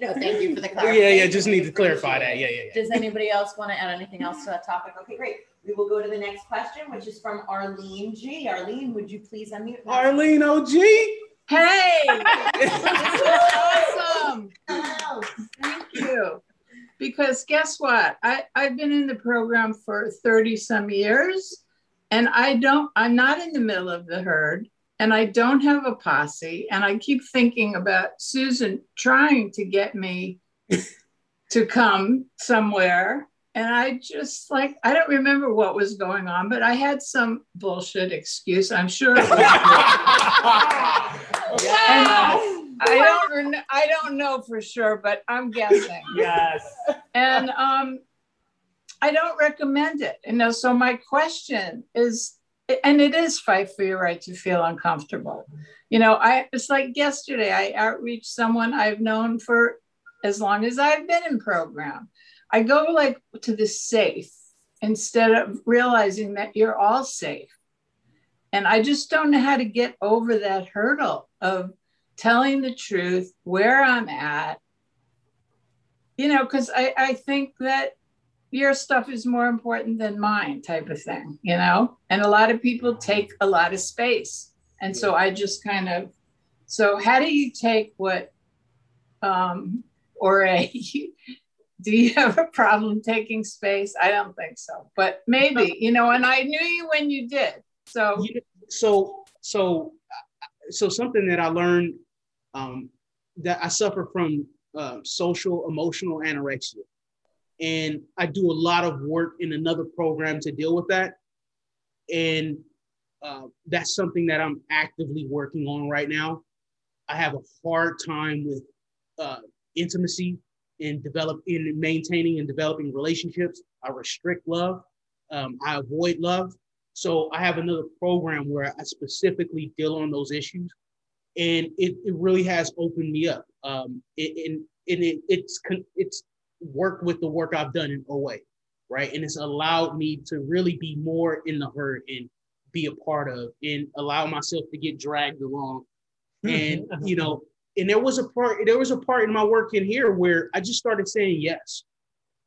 no, thank you for the yeah, clarification. yeah. Yeah, just need to clarify that. Yeah, yeah, yeah. Does anybody else want to add anything else to that topic? Okay, great. We will go to the next question, which is from Arlene G. Arlene, would you please unmute? Arlene OG. Hey, awesome. Hello. Thank you. Because guess what? I, I've been in the program for 30 some years and I don't, I'm not in the middle of the herd and I don't have a posse. And I keep thinking about Susan trying to get me to come somewhere. And I just like, I don't remember what was going on, but I had some bullshit excuse. I'm sure. it was- yes. I don't, I don't know for sure, but I'm guessing. Yes. And um, I don't recommend it. You know, so my question is, and it is fight for your right to feel uncomfortable. You know, I it's like yesterday I outreached someone I've known for as long as I've been in program. I go like to the safe instead of realizing that you're all safe. And I just don't know how to get over that hurdle of telling the truth, where I'm at, you know, because I, I think that your stuff is more important than mine, type of thing, you know? And a lot of people take a lot of space. And so I just kind of, so how do you take what, um, or a, do you have a problem taking space? I don't think so, but maybe, you know, and I knew you when you did. So, so so so something that I learned um, that I suffer from uh, social emotional anorexia, and I do a lot of work in another program to deal with that, and uh, that's something that I'm actively working on right now. I have a hard time with uh, intimacy and develop in maintaining and developing relationships. I restrict love. Um, I avoid love. So I have another program where I specifically deal on those issues, and it, it really has opened me up. Um, and and it, it's it's worked with the work I've done in OA, right? And it's allowed me to really be more in the herd and be a part of, and allow myself to get dragged along. And you know, and there was a part there was a part in my work in here where I just started saying yes.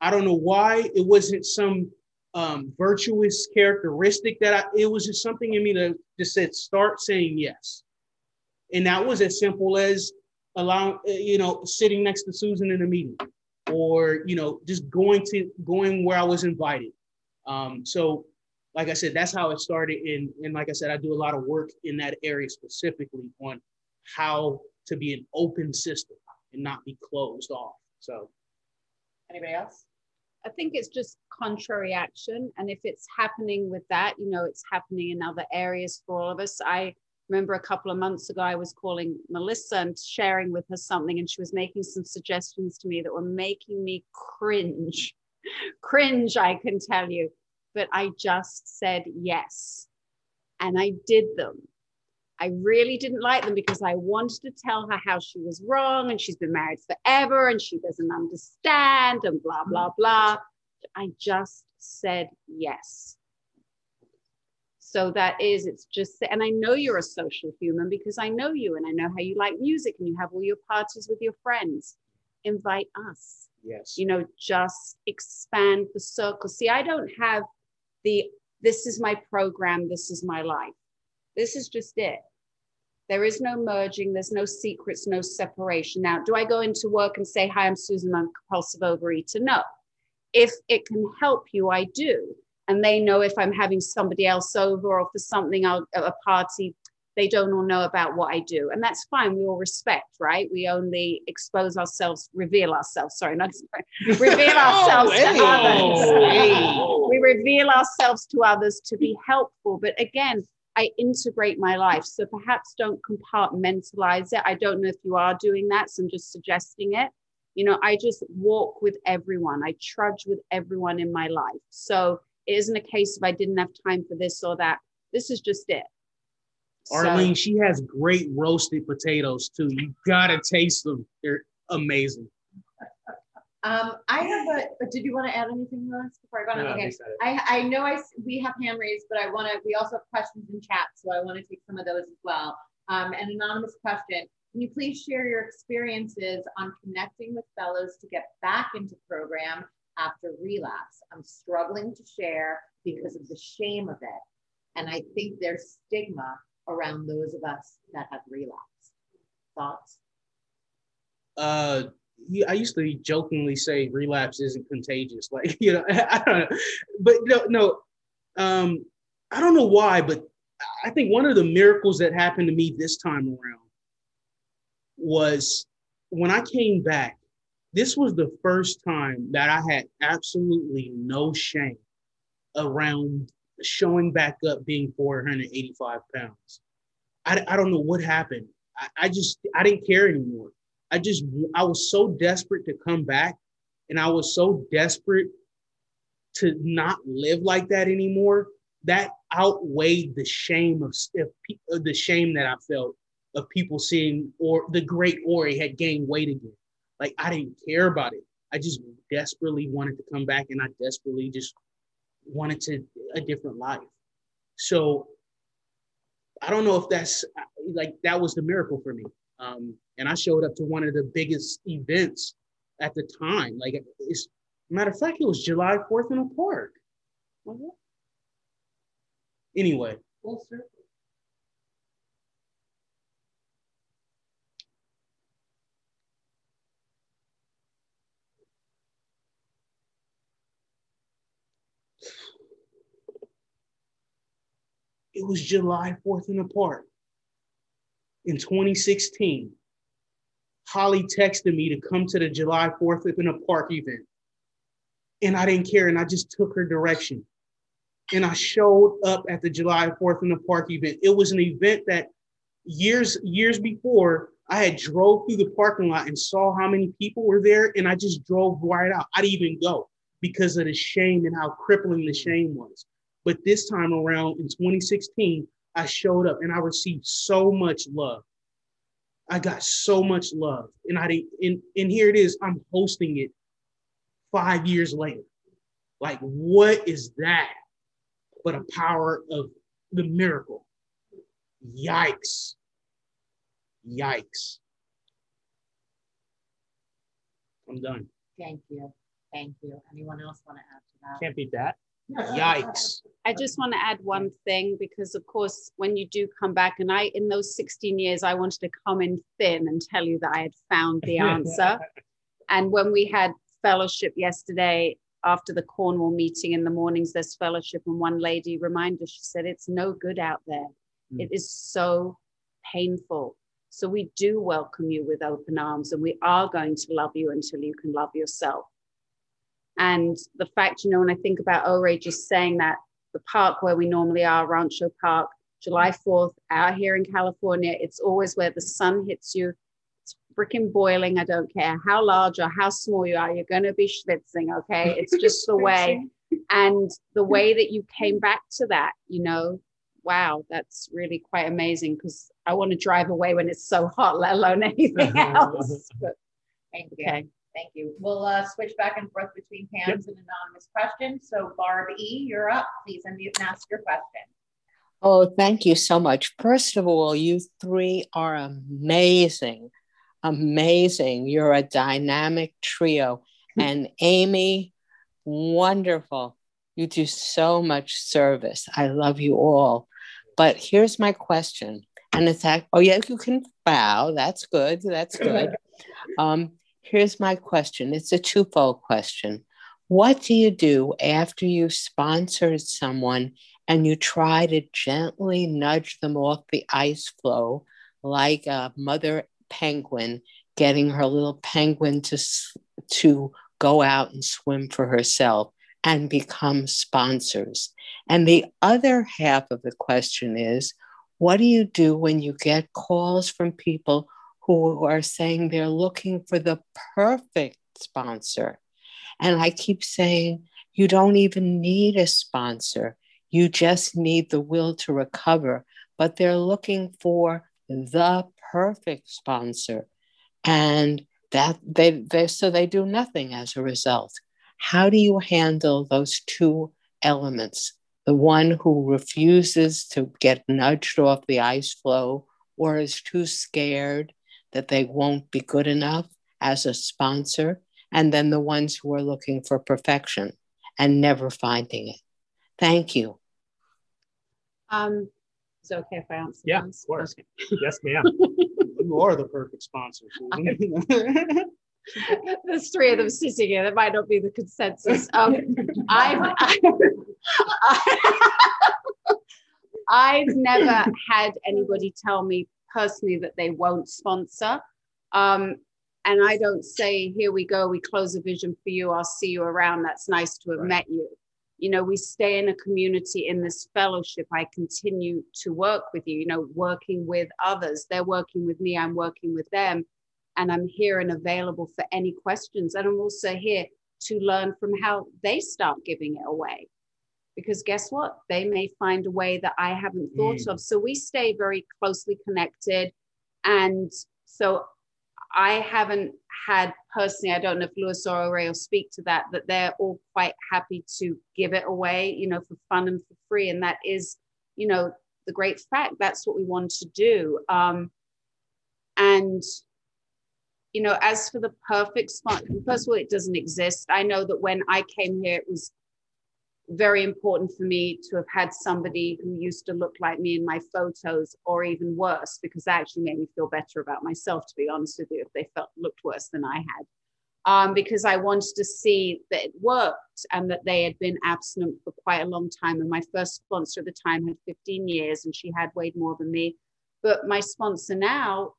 I don't know why it wasn't some um, virtuous characteristic that I, it was just something in me that just said, start saying yes. And that was as simple as allowing, you know, sitting next to Susan in a meeting or, you know, just going to, going where I was invited. Um, so like I said, that's how it started. And, and like I said, I do a lot of work in that area specifically on how to be an open system and not be closed off. So Anybody else? I think it's just contrary action. And if it's happening with that, you know, it's happening in other areas for all of us. I remember a couple of months ago, I was calling Melissa and sharing with her something, and she was making some suggestions to me that were making me cringe. cringe, I can tell you. But I just said yes. And I did them. I really didn't like them because I wanted to tell her how she was wrong and she's been married forever and she doesn't understand and blah, blah, blah. I just said yes. So that is, it's just, and I know you're a social human because I know you and I know how you like music and you have all your parties with your friends. Invite us, yes. you know, just expand the circle. See, I don't have the, this is my program, this is my life. This is just it. There is no merging, there's no secrets, no separation. Now, do I go into work and say, Hi, I'm Susan, I'm compulsive overeater? No. If it can help you, I do. And they know if I'm having somebody else over or for something, I'll, a party, they don't all know about what I do. And that's fine. We all respect, right? We only expose ourselves, reveal ourselves, sorry, not reveal oh, ourselves oh, to others. Hey. We reveal ourselves to others to be helpful. But again, I integrate my life. So perhaps don't compartmentalize it. I don't know if you are doing that. So I'm just suggesting it. You know, I just walk with everyone, I trudge with everyone in my life. So it isn't a case of I didn't have time for this or that. This is just it. Arlene, so, she has great roasted potatoes too. You gotta taste them. They're amazing. Um, I have a, But did you want to add anything to this before I go on? No, okay. I, I know I, we have hand raised, but I want to, we also have questions in chat. So I want to take some of those as well. Um, an anonymous question. Can you please share your experiences on connecting with fellows to get back into program after relapse? I'm struggling to share because of the shame of it. And I think there's stigma around those of us that have relapse. Thoughts? Uh, I used to jokingly say relapse isn't contagious. Like, you know, I don't know. But no, no, um, I don't know why, but I think one of the miracles that happened to me this time around was when I came back, this was the first time that I had absolutely no shame around showing back up being 485 pounds. I, I don't know what happened. I, I just, I didn't care anymore. I just, I was so desperate to come back and I was so desperate to not live like that anymore. That outweighed the shame of, of the shame that I felt of people seeing or the great Ori had gained weight again. Like I didn't care about it. I just desperately wanted to come back and I desperately just wanted to a different life. So I don't know if that's like that was the miracle for me. Um, and I showed up to one of the biggest events at the time. Like it's matter of fact, it was July 4th in a park. Anyway. Full circle. It was July 4th in the park in 2016. Holly texted me to come to the July 4th in a park event. And I didn't care. And I just took her direction. And I showed up at the July 4th in the park event. It was an event that years, years before, I had drove through the parking lot and saw how many people were there. And I just drove right out. I didn't even go because of the shame and how crippling the shame was. But this time around in 2016, I showed up and I received so much love. I got so much love. And I didn't, and, and here it is, I'm hosting it five years later. Like, what is that but a power of the miracle? Yikes. Yikes. I'm done. Thank you. Thank you. Anyone else want to add to that? Can't beat that. Yikes. I just want to add one thing because, of course, when you do come back, and I, in those 16 years, I wanted to come in thin and tell you that I had found the answer. and when we had fellowship yesterday after the Cornwall meeting in the mornings, there's fellowship, and one lady reminded us, she said, It's no good out there. Mm. It is so painful. So we do welcome you with open arms, and we are going to love you until you can love yourself. And the fact, you know, when I think about Ori just saying that the park where we normally are, Rancho Park, July 4th, out here in California, it's always where the sun hits you. It's freaking boiling. I don't care how large or how small you are, you're going to be schwitzing. Okay. It's just the way. And the way that you came back to that, you know, wow, that's really quite amazing because I want to drive away when it's so hot, let alone anything else. But. Okay. Thank you. We'll uh, switch back and forth between Pam's yep. and anonymous questions. So Barb E, you're up. Please unmute and ask your question. Oh, thank you so much. First of all, you three are amazing. Amazing. You're a dynamic trio. Hmm. And Amy, wonderful. You do so much service. I love you all. But here's my question. And it's like, oh, yeah, you can bow. That's good. That's good. Um, Here's my question it's a twofold question. What do you do after you sponsored someone and you try to gently nudge them off the ice floe like a mother penguin getting her little penguin to, to go out and swim for herself and become sponsors. And the other half of the question is what do you do when you get calls from people who are saying they're looking for the perfect sponsor? And I keep saying, you don't even need a sponsor. You just need the will to recover. But they're looking for the perfect sponsor. And that they, they so they do nothing as a result. How do you handle those two elements? The one who refuses to get nudged off the ice floe or is too scared that they won't be good enough as a sponsor, and then the ones who are looking for perfection and never finding it. Thank you. Um, is it okay if I answer? Yeah, those? of course. Okay. Yes, ma'am. You are the perfect sponsor. There's three of them sitting here. That might not be the consensus. Um, I've, I've, I've never had anybody tell me personally that they won't sponsor. Um, and I don't say, here we go, we close a vision for you, I'll see you around. That's nice to have Right. met you. You know, we stay in a community in this fellowship. I continue to work with you, you know, working with others. They're working with me, I'm working with them. And I'm here and available for any questions. And I'm also here to learn from how they start giving it away. Because guess what? They may find a way that I haven't thought of. So we stay very closely connected. And so I haven't had personally, I don't know if Lewis or Ray will speak to that, that they're all quite happy to give it away, you know, for fun and for free. And that is, you know, the great fact. That's what we want to do. Um, and, you know, as for the perfect spot, first of all, it doesn't exist. I know that when I came here, it was very important for me to have had somebody who used to look like me in my photos or even worse because that actually made me feel better about myself to be honest with you if they felt looked worse than i had. Um, because i wanted to see that it worked and that they had been abstinent for quite a long time. And my first sponsor at the time had 15 years and she had weighed more than me. But my sponsor now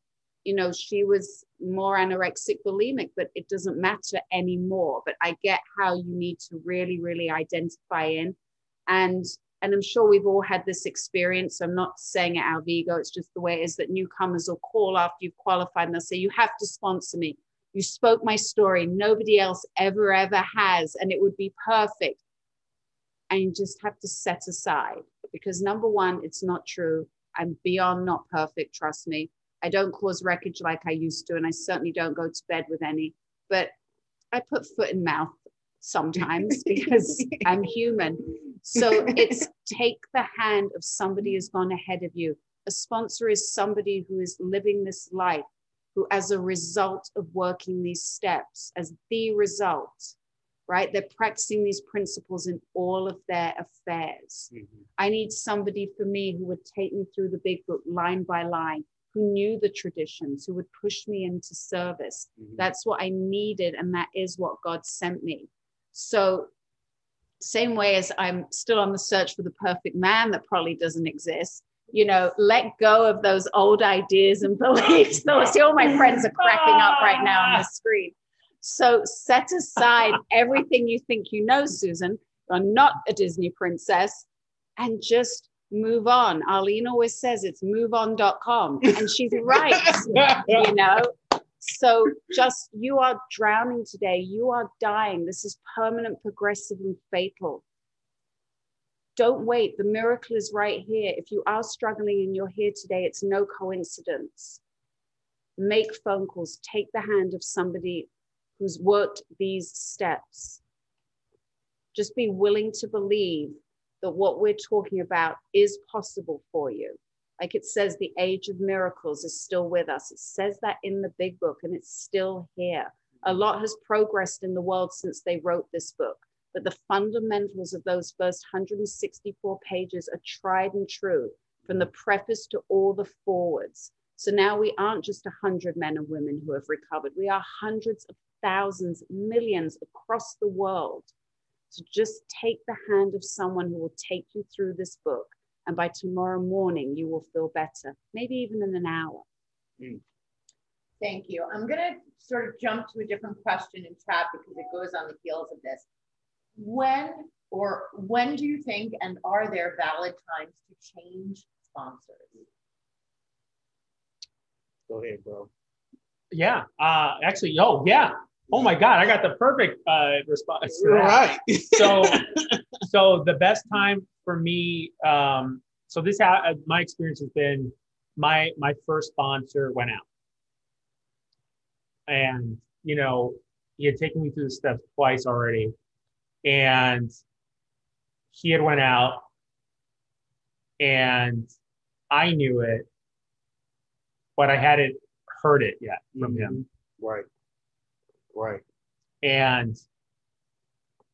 you know she was more anorexic bulimic but it doesn't matter anymore. But i get how you need to really really identify in. And and i'm sure we've all had this experience. I'm not saying it out of ego. It's just the way it is that newcomers will call after you've qualified and they'll say you have to sponsor me. You spoke my story. Nobody else ever ever has and it would be perfect. And you just have to set aside because number one it's not true. I'm beyond not perfect trust me I don't cause wreckage like I used to, and I certainly don't go to bed with any. But I put foot in mouth sometimes because I'm human. So it's take the hand of somebody who's gone ahead of you. A sponsor is somebody who is living this life, who, as a result of working these steps, as the result, right? They're practicing these principles in all of their affairs. Mm-hmm. I need somebody for me who would take me through the big book line by line, who knew the traditions, who would push me into service. Mm-hmm. That's what I needed, and that is what God sent me. So, same way as I'm still on the search for the perfect man that probably doesn't exist, you know, let go of those old ideas and beliefs. So, see, all my friends are cracking up right now on the screen. So, set aside everything you think you know, Susan. You're not a Disney princess, and just move on. Arlene always says it's moveon.com, and she's right, you know. So just you are drowning today, you are dying. This is permanent, progressive, and fatal. Don't wait. The miracle is right here. If you are struggling and you're here today, it's no coincidence. Make phone calls, take the hand of somebody who's worked these steps. Just be willing to believe that what we're talking about is possible for you. Like it says, the age of miracles is still with us. It says that in the big book, and it's still here. A lot has progressed in the world since they wrote this book, but the fundamentals of those first 164 pages are tried and true from the preface to all the forwards. So now we aren't just 100 men and women who have recovered, we are hundreds of thousands, millions across the world. To just take the hand of someone who will take you through this book. And by tomorrow morning, you will feel better, maybe even in an hour. Thank you. I'm going to sort of jump to a different question in chat because it goes on the heels of this. When or when do you think and are there valid times to change sponsors? Go ahead, bro. Yeah. Uh, actually, oh yeah. Oh my God, I got the perfect uh, response. Right. so so the best time for me um so this ha- uh, my experience has been my my first sponsor went out and you know he had taken me through the steps twice already and he had went out and i knew it but i hadn't heard it yet from him Right. Right. and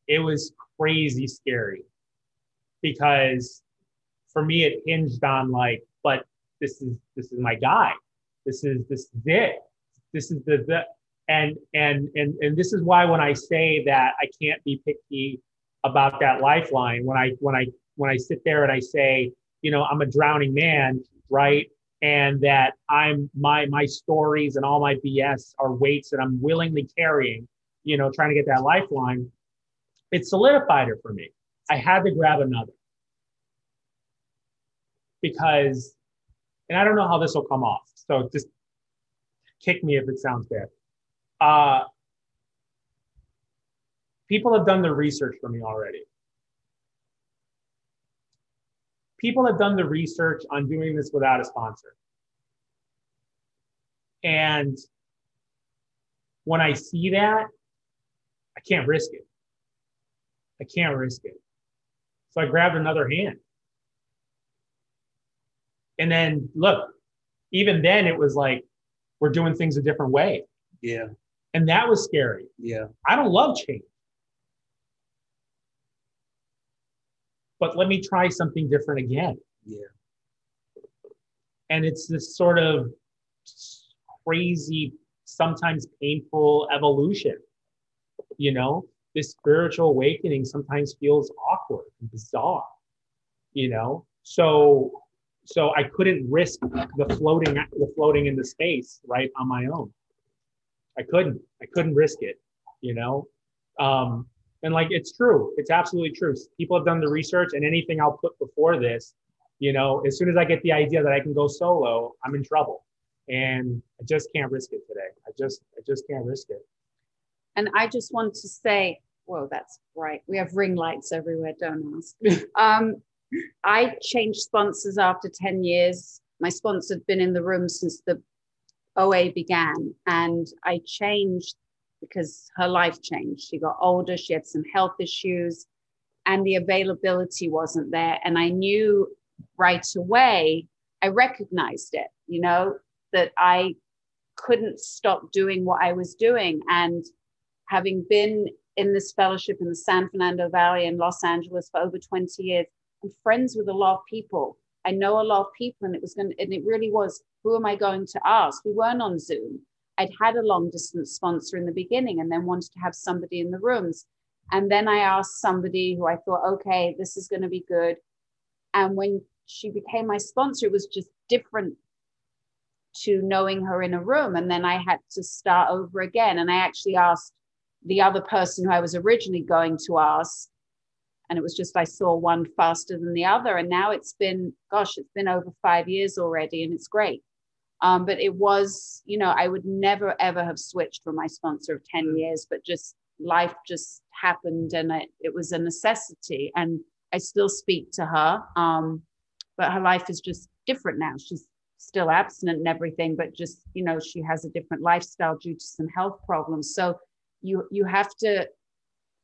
it was crazy scary because for me it hinged on like but this is this is my guy. This is this is it. This is the, the and and and and this is why when i say that i can't be picky about that lifeline when i when i when i sit there and i say you know i'm a drowning man right and that i'm my my stories and all my bs are weights that i'm willingly carrying you know trying to get that lifeline it solidified it for me. I had to grab another. Because and i don't know how this will come off so just kick me if it sounds bad. Uh people have done the research for me already people have done the research on doing this without a sponsor. And when i see that i can't risk it. I can't risk it. So i grabbed another hand. And then look even then it was like we're doing things a different way. Yeah. and that was scary. Yeah. i don't love change but let me try something different again. Yeah. and it's this sort of crazy sometimes painful evolution you know? This spiritual awakening sometimes feels awkward and bizarre you know? So so i couldn't risk the floating the floating in the space right on my own. I couldn't i couldn't risk it you know? Um and like it's true it's absolutely true people have done the research and anything i'll put before this you know as soon as i get the idea that i can go solo i'm in trouble and i just can't risk it today i just i just can't risk it And I just want to say, whoa, that's bright. We have ring lights everywhere, don't ask. um, I changed sponsors after 10 years. My sponsor had been in the room since the OA began, and I changed because her life changed. She got older, she had some health issues, and the availability wasn't there. And I knew right away, I recognized it, you know, that I couldn't stop doing what I was doing. And having been in this fellowship in the San Fernando Valley in Los Angeles for over 20 years, I'm friends with a lot of people. I know a lot of people, and it was going and it really was, who am I going to ask? We weren't on Zoom. I'd had a long distance sponsor in the beginning and then wanted to have somebody in the rooms. And then I asked somebody who I thought, okay, this is going to be good. And when she became my sponsor, it was just different to knowing her in a room. And then I had to start over again. And I actually asked the other person who I was originally going to ask. And it was just I saw one faster than the other. And now it's been, gosh, it's been over five years already, and it's great. Um, but it was, you know, I would never ever have switched from my sponsor of 10 years, but just life just happened and it, it was a necessity. And I still speak to her, um, but her life is just different now. She's still abstinent and everything, but just, you know, she has a different lifestyle due to some health problems. So you you have to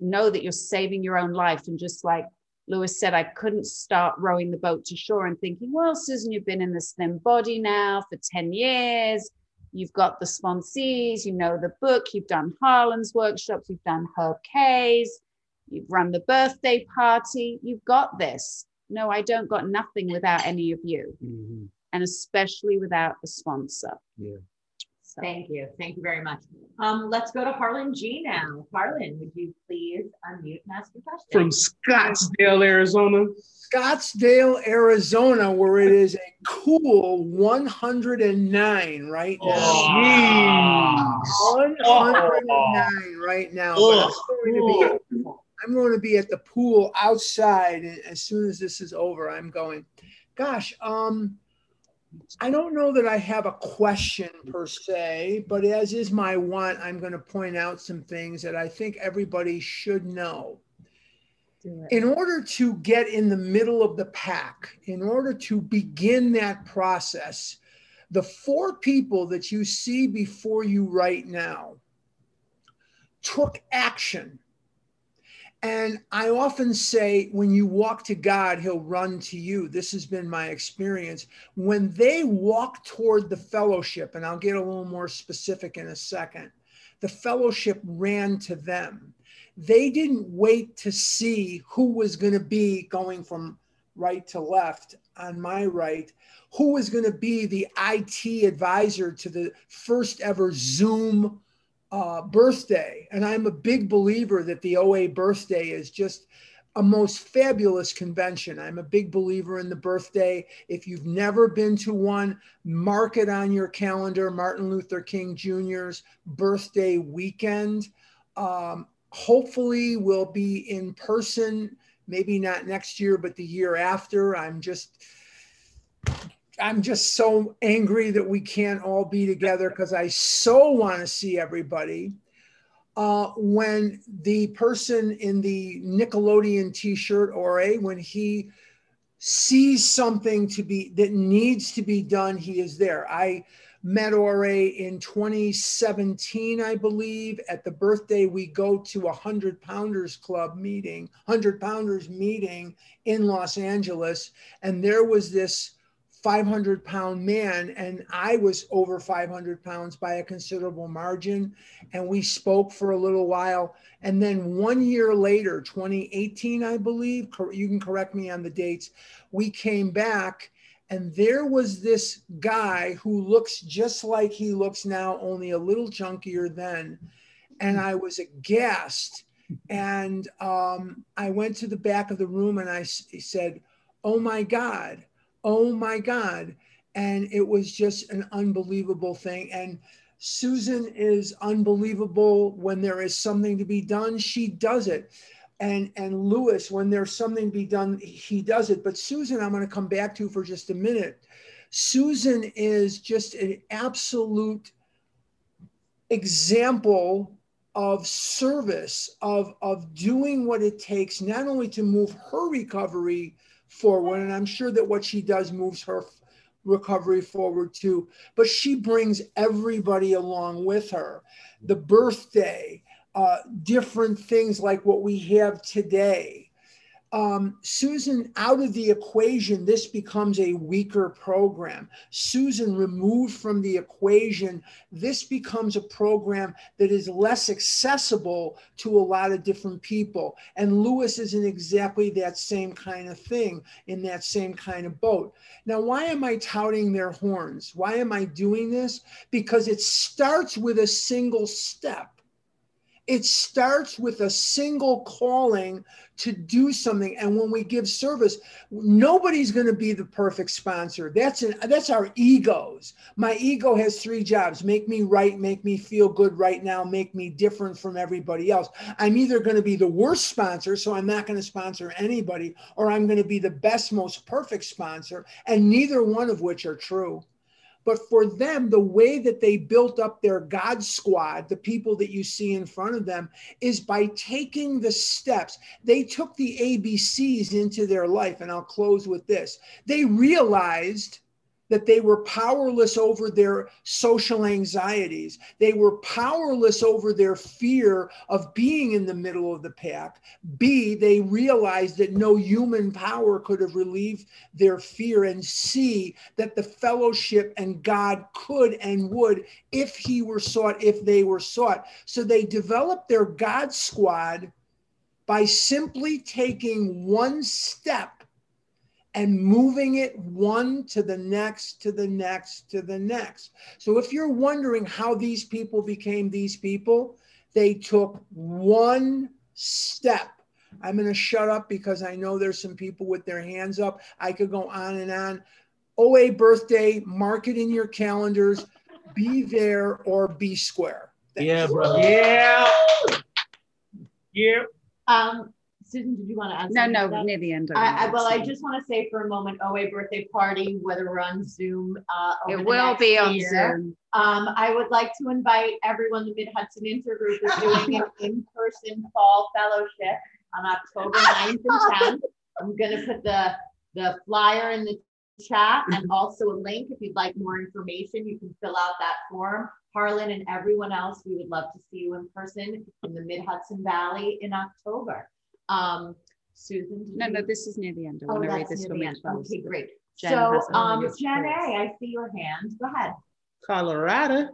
know that you're saving your own life. And just like Lewis said, I couldn't start rowing the boat to shore and thinking, well, Susan, you've been in the slim body now for 10 years. You've got the sponsees, you know the book, you've done Harlan's workshops, you've done Herb K's, you've run the birthday party, you've got this. No, I don't got nothing without any of you, Mhm. and especially without a sponsor. Yeah. So. Thank you. Thank you very much. Um, let's go to Harlan G now. Harlan, would you please unmute and ask your question? From Scottsdale, Arizona. Scottsdale, Arizona, where it is a cool 109 right now. Jeez. 109 right now. But I'm going to be I'm going to be at the pool outside as soon as this is over. I'm going, gosh, um, I don't know that I have a question per se, but as is my want, I'm going to point out some things that I think everybody should know. In order to get in the middle of the pack, in order to begin that process, the four people that you see before you right now took action and I often say, when you walk to God, He'll run to you. This has been my experience. When they walk toward the fellowship, and I'll get a little more specific in a second, the fellowship ran to them. They didn't wait to see who was going to be going from right to left on my right, who was going to be the IT advisor to the first ever Zoom uh, birthday. And I'm a big believer that the OA birthday is just a most fabulous convention. I'm a big believer in the birthday. If you've never been to one, mark it on your calendar Martin Luther King Jr.'s birthday weekend. Um, hopefully, we'll be in person, maybe not next year, but the year after. I'm just I'm just so angry that we can't all be together because I so want to see everybody. Uh, when the person in the Nickelodeon T-shirt or a when he sees something to be that needs to be done, he is there. I met Ori in 2017, I believe. At the birthday, we go to a hundred pounders club meeting, hundred pounders meeting in Los Angeles, and there was this 500 pound man and i was over 500 pounds by a considerable margin and we spoke for a little while. And then one year later 2018 i believe you can correct me on the dates we came back and there was this guy who looks just like he looks now only a little chunkier then and i was aghast. And um, i went to the back of the room and i said oh my god oh my God. And it was just an unbelievable thing. And Susan is unbelievable. When there is something to be done, she does it. And, and Lewis, when there's something to be done, he does it. But Susan, I'm going to come back to for just a minute. Susan is just an absolute example of service, of, of doing what it takes, not only to move her recovery forward. And I'm sure that what she does moves her recovery forward too. But she brings everybody along with her. The birthday, uh, different things like what we have today um, Susan out of the equation, this becomes a weaker program. Susan removed from the equation, this becomes a program that is less accessible to a lot of different people. And Lewis isn't exactly that same kind of thing in that same kind of boat. Now, why am I touting their horns? Why am I doing this? Because it starts with a single step. It starts with a single calling to do something. And when we give service, nobody's going to be the perfect sponsor. That's an, that's our egos. My ego has three jobs: make me right, make me feel good right now, make me different from everybody else. I'm either going to be the worst sponsor, so I'm not going to sponsor anybody, or I'm going to be the best, most perfect sponsor, and neither one of which are true. But for them, the way that they built up their God squad, the people that you see in front of them, is by taking the steps. They took the ABCs into their life. And I'll close with this. They realized that they were powerless over their social anxieties. They were powerless over their fear of being in the middle of the pack. B, they realized that no human power could have relieved their fear. And C, that the fellowship and God could and would if he were sought, if they were sought. So they developed their God squad by simply taking one step and moving it one to the next, to the next, to the next. So if you're wondering how these people became these people, they took one step. I'm going to shut up because I know there's some people with their hands up. I could go on and on. OA birthday, mark it in your calendars. Be there or be square. Thanks. Yeah, bro. Yeah. Yeah. Um, Susan, did you want to add? No, no, to near the end. I, I, well, I just want to say for a moment, OA birthday party, whether we're on Zoom, uh, It will be on year. Zoom. Um, I would like to invite everyone, the Mid Hudson Intergroup is doing an in-person fall fellowship on October 9th and 10th. I'm gonna put the, the flyer in the chat and also a link. If you'd like more information, you can fill out that form. Harlan and everyone else, we would love to see you in person in the Mid Hudson Valley in October. Um, Susan? No, no, this is near the end. I Oh, want to read this near when the end. Okay, great. Jen So, has um, Jen A, screen. I see your hand. Go ahead. Colorado.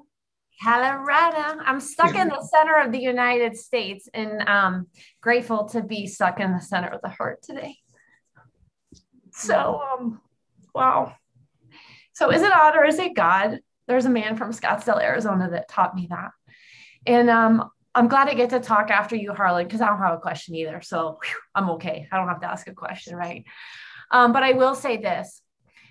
Colorado. I'm stuck in the center of the United States and um grateful to be stuck in the center of the heart today. So um wow. So is it odd or is it God? There's a man from Scottsdale, Arizona that taught me that. And um I'm glad I get to talk after you, Harlan, because I don't have a question either. So whew, I'm okay. I don't have to ask a question, right? Um, but I will say this.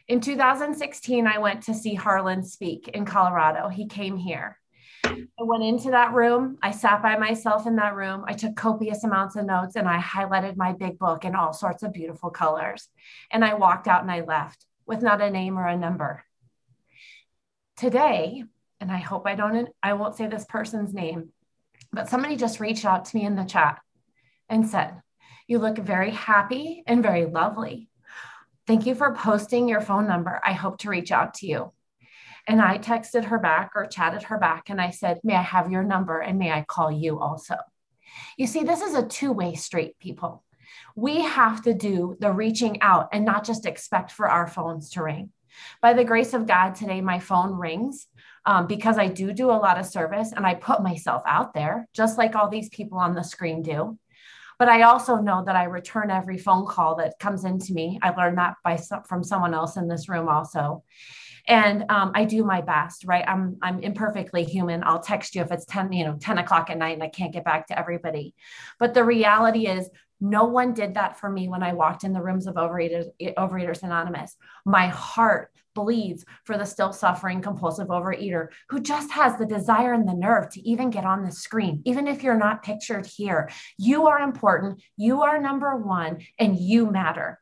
In 2016, I went to see Harlan speak in Colorado. He came here. I went into that room. I sat by myself in that room. I took copious amounts of notes and I highlighted my big book in all sorts of beautiful colors. And I walked out and I left with not a name or a number. Today, and I hope I don't, I won't say this person's name, but somebody just reached out to me in the chat and said, You look very happy and very lovely. Thank you for posting your phone number. I hope to reach out to you. And I texted her back or chatted her back and I said, May I have your number and may I call you also? You see, this is a two way street, people. We have to do the reaching out and not just expect for our phones to ring. By the grace of God, today my phone rings um, because I do do a lot of service and I put myself out there, just like all these people on the screen do. But I also know that I return every phone call that comes into me. I learned that by some, from someone else in this room also and um, I do my best, right? I'm I'm imperfectly human. I'll text you if it's 10, you know, 10 o'clock at night and I can't get back to everybody. But the reality is no one did that for me when I walked in the rooms of Overeaters, Overeaters Anonymous. My heart bleeds for the still suffering compulsive overeater who just has the desire and the nerve to even get on the screen, even if you're not pictured here. You are important, you are number one, and you matter.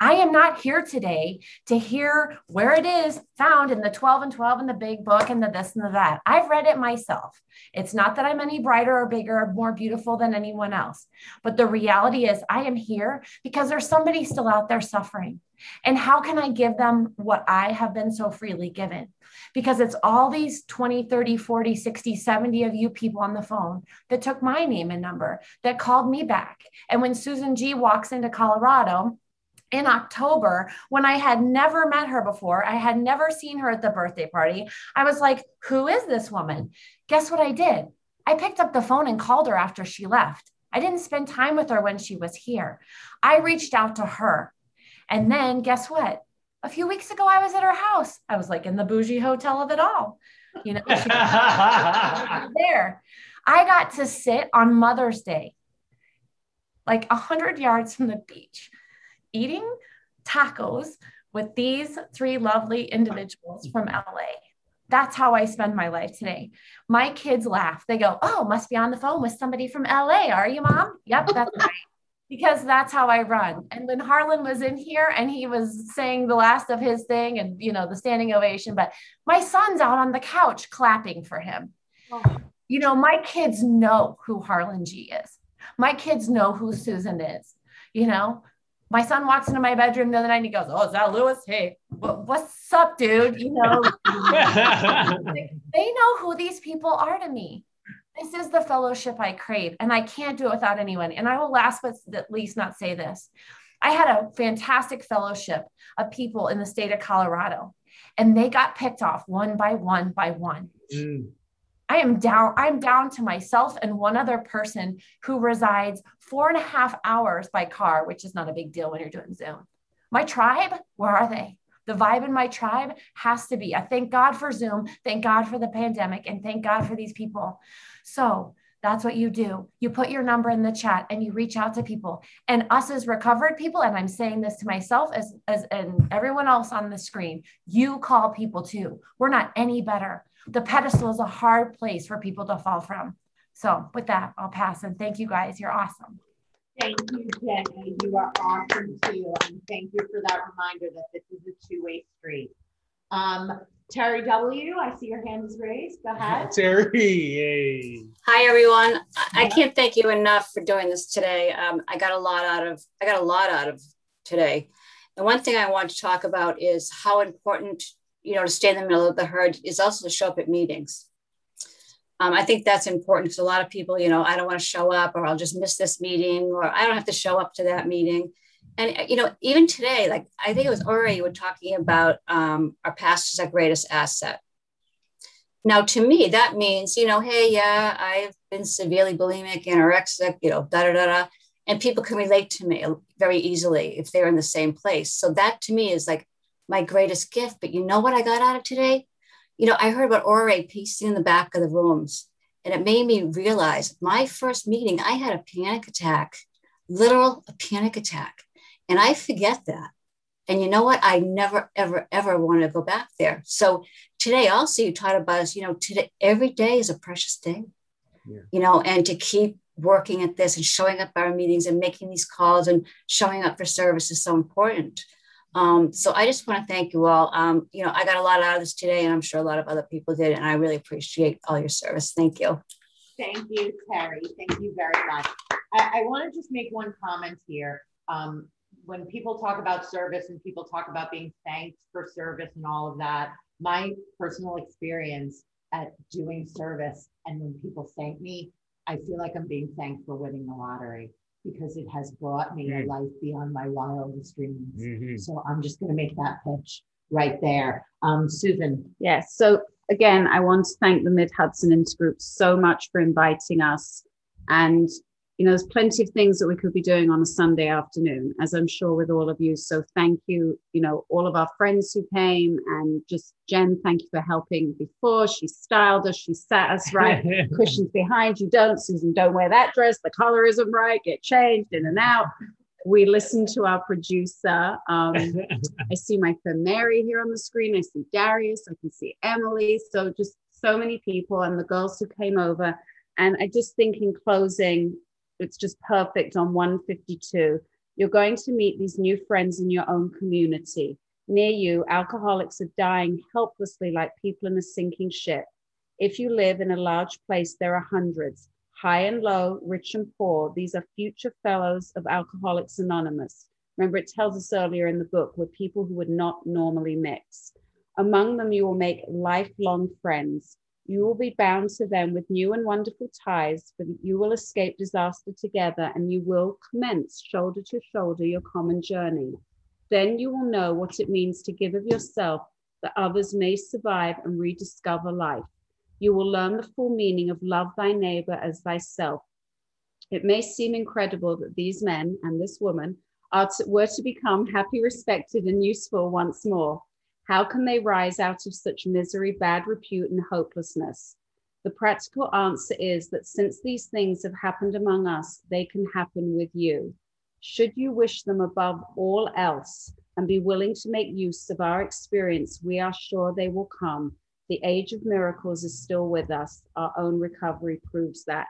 I am not here today to hear where it is found in the 12 and 12 and the big book and the this and the that. I've read it myself. It's not that I'm any brighter or bigger or more beautiful than anyone else. But the reality is, I am here because there's somebody still out there suffering. And how can I give them what I have been so freely given? Because it's all these 20, 30, 40, 60, 70 of you people on the phone that took my name and number, that called me back. And when Susan G walks into Colorado, in October when I had never met her before. I had never seen her at the birthday party. I was like, Who is this woman? Guess what I did? I picked up the phone and called her after she left. I didn't spend time with her when she was here. I reached out to her. And then guess what? A few weeks ago, I was at her house. I was like in the bougie hotel of it all. You know, she was there. I got to sit on Mother's Day, like a hundred yards from the beach eating tacos with these three lovely individuals from LA. That's how I spend my life today. My kids laugh. They go, Oh, must be on the phone with somebody from LA. Are you, mom? Yep, that's right. Because that's how I run. And when Harlan was in here and he was saying the last of his thing and, you know, the standing ovation, but my son's out on the couch clapping for him. Oh. You know, my kids know who Harlan G is. My kids know who Susan is. You know, my son walks into my bedroom the other night and he goes, Oh, is that Lewis? Hey, what's up, dude? You know, they know who these people are to me. This is the fellowship I crave, and I can't do it without anyone. And I will last but at least not say this. I had a fantastic fellowship of people in the state of Colorado, and they got picked off one by one by one. Mm. I am down, I'm down to myself and one other person who resides four and a half hours by car, which is not a big deal when you're doing Zoom, My tribe, where are they? The vibe in my tribe has to be. I thank God for Zoom, thank God for the pandemic, and thank God for these people. So that's what you do. You put your number in the chat and you reach out to people. And us as recovered people, and I'm saying this to myself as, as and everyone else on the screen, you call people too. We're not any better. The pedestal is a hard place for people to fall from. So with that, I'll pass and thank you guys. You're awesome. Thank you, Jenny. You are awesome too. And thank you for that reminder that this is a two-way street. Um, Terry W., I see your hand is raised. Go ahead. Terry, yay. Hi, everyone. I can't thank you enough for doing this today. Um, I got a lot out of I got a lot out of today. The one thing I want to talk about is how important, you know, to stay in the middle of the herd is also to show up at meetings. Um, I think that's important because a lot of people, you know, I don't want to show up or I'll just miss this meeting or I don't have to show up to that meeting. And, you know, even today, like I think it was Ori, you were talking about um, our past is our greatest asset. Now, to me, that means, you know, hey, yeah, I've been severely bulimic, anorexic, you know, da da da da. And people can relate to me very easily if they're in the same place. So that to me is like my greatest gift. But you know what I got out of today? you know, I heard about Ori pacing in the back of the rooms, and it made me realize my first meeting, I had a panic attack, literal a panic attack. And I forget that. And you know what? I never, ever, ever want to go back there. So today also you taught about us, you know, today every day is a precious day. Yeah. You know, and to keep working at this and showing up our meetings and making these calls and showing up for service is so important. Um, so I just want to thank you all. Um, you know, I got a lot out of this today, and I'm sure a lot of other people did, and I really appreciate all your service. Thank you. Thank you, Terry. Thank you very much. I, I want to just make one comment here. Um, when people talk about service and people talk about being thanked for service and all of that, my personal experience at doing service and when people thank me, I feel like I'm being thanked for winning the lottery because it has brought me mm. a life beyond my wildest dreams. Mm-hmm. So I'm just going to make that pitch right there. Um, Susan. Yes. So again, I want to thank the Mid Hudson Intergroup so much for inviting us. And you know, there's plenty of things that we could be doing on a Sunday afternoon, as I'm sure with all of you. So thank you, you know, all of our friends who came and just Jen, thank you for helping before. She styled us, she sat us right, cushions behind you. Don't, Susan, don't wear that dress. The color isn't right. Get changed in and out. We listened to our producer. Um, I see my friend Mary here on the screen. I see Darius. I can see Emily. So just so many people and the girls who came over. And I just think in closing, it's just perfect on 152. You're going to meet these new friends in your own community. Near you, alcoholics are dying helplessly like people in a sinking ship. If you live in a large place, there are hundreds, high and low, rich and poor. These are future fellows of Alcoholics Anonymous. Remember, it tells us earlier in the book, we're people who would not normally mix. Among them, you will make lifelong friends. You will be bound to them with new and wonderful ties, but you will escape disaster together and you will commence shoulder to shoulder your common journey. Then you will know what it means to give of yourself that others may survive and rediscover life. You will learn the full meaning of love thy neighbor as thyself. It may seem incredible that these men and this woman are to, were to become happy, respected, and useful once more. How can they rise out of such misery, bad repute, and hopelessness? The practical answer is that since these things have happened among us, they can happen with you. Should you wish them above all else and be willing to make use of our experience, we are sure they will come. The age of miracles is still with us. Our own recovery proves that.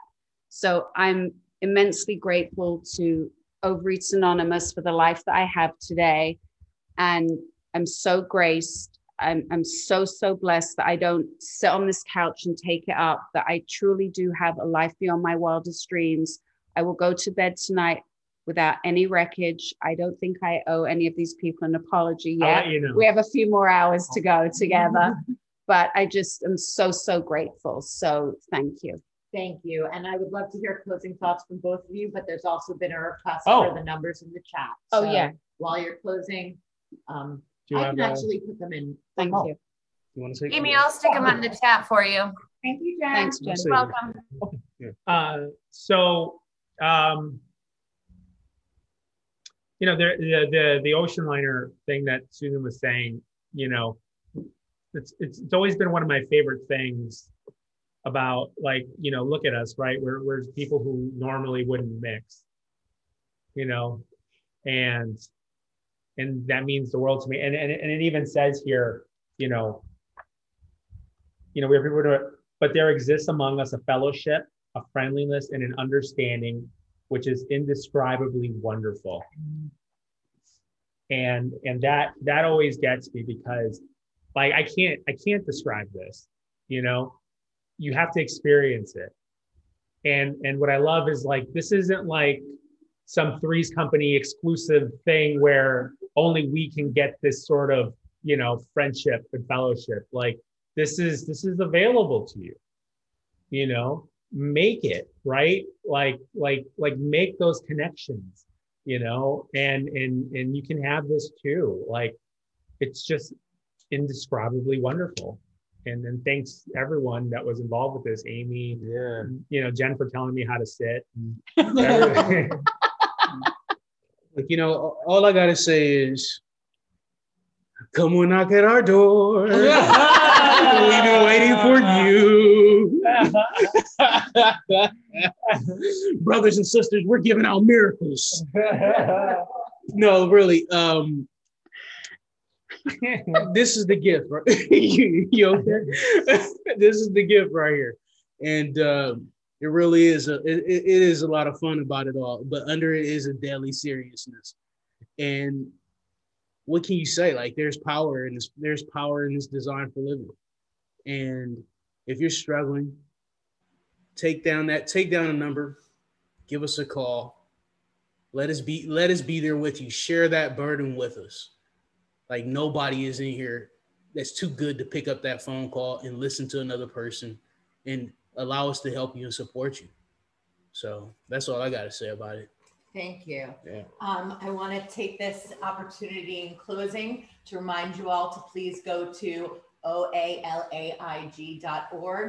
So I'm immensely grateful to Overeaters Anonymous for the life that I have today. And I'm so graced. I'm, I'm so, so blessed that I don't sit on this couch and take it up, that I truly do have a life beyond my wildest dreams. I will go to bed tonight without any wreckage. I don't think I owe any of these people an apology yet. You know. We have a few more hours to go together, but I just am so, so grateful. So thank you. Thank you. And I would love to hear closing thoughts from both of you, but there's also been a request oh. for the numbers in the chat. Oh, so oh, yeah. While you're closing, um, I can actually put them in. Thank oh. you. You want to say? Amy, I'll stick them on the chat for you. Thank you, Jen. Thanks, Jen. You're welcome. Okay. Uh, so um, you know, the, the, the, the ocean liner thing that Susan was saying, you know, it's, it's, it's always been one of my favorite things about like, you know, look at us, right? We're, we're people who normally wouldn't mix, you know, and, and that means the world to me. And, and, and it even says here, you know, you know, we have people to, but there exists among us a fellowship, a friendliness, and an understanding which is indescribably wonderful. And and that that always gets me because like I can't I can't describe this, you know. You have to experience it. And and what I love is like this isn't like some threes company exclusive thing where only we can get this sort of, you know, friendship and fellowship. Like this is this is available to you. You know, make it right like like like make those connections you know and and and you can have this too like it's just indescribably wonderful and then thanks everyone that was involved with this amy Yeah. you know jen for telling me how to sit like you know, all I gotta say is, come on, knock at our door. We've been waiting for you, brothers and sisters. We're giving out miracles. No, really. Um, this is the gift, right? you, you okay? this is the gift right here, and um, it really is a it, it is a lot of fun about it all. But under it is a deadly seriousness, and what can you say? Like there's power in this. There's power in this design for living, and if you're struggling, take down that take down a number, give us a call. Let us be let us be there with you. Share that burden with us. Like nobody is in here that's too good to pick up that phone call and listen to another person and allow us to help you and support you. So that's all I got to say about it. Thank you. Yeah. Um, I want to take this opportunity in closing to remind you all to please go to oalaig.org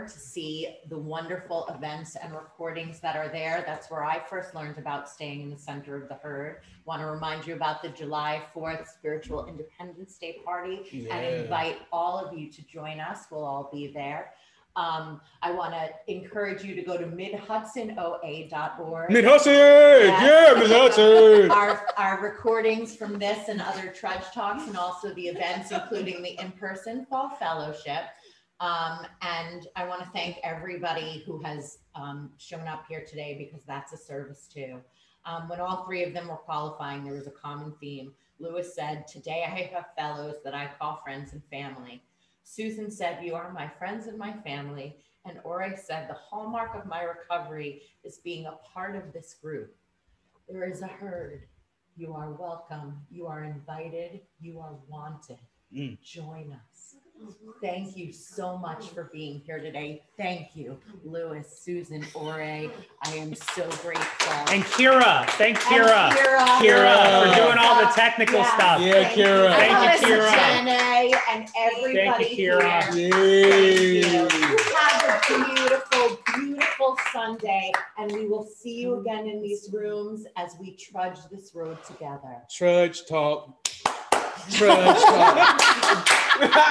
to see the wonderful events and recordings that are there. That's where I first learned about staying in the center of the herd. Want to remind you about the July 4th Spiritual Independence Day Party and invite all of you to join us. We'll all be there. Um, I want to encourage you to go to midhudsonoa.org. Mid Hudson, yeah, Mid Hudson. our, our recordings from this and other Trudge Talks and also the events, including the in-person Fall Fellowship. Um, and I want to thank everybody who has um, shown up here today because that's a service too. Um, when all three of them were qualifying, there was a common theme. Lewis said, Today I have fellows that I call friends and family. Susan said, You are my friends and my family. And Ori said, The hallmark of my recovery is being a part of this group. There is a herd. You are welcome. You are invited. You are wanted. Mm. Join us. Thank you so much for being here today. Thank you, Lewis, Susan, Ori. I am so grateful. and kira thank And kira Kira. Kira for doing all the technical Yeah. stuff Yeah, Kira. Thank you, Kira. Jenny, and everybody Kira. here. Yay. Thank you. Have a beautiful, beautiful Sunday, and we will see you again in these rooms as we trudge this road together. Trudge talk. Trudge talk.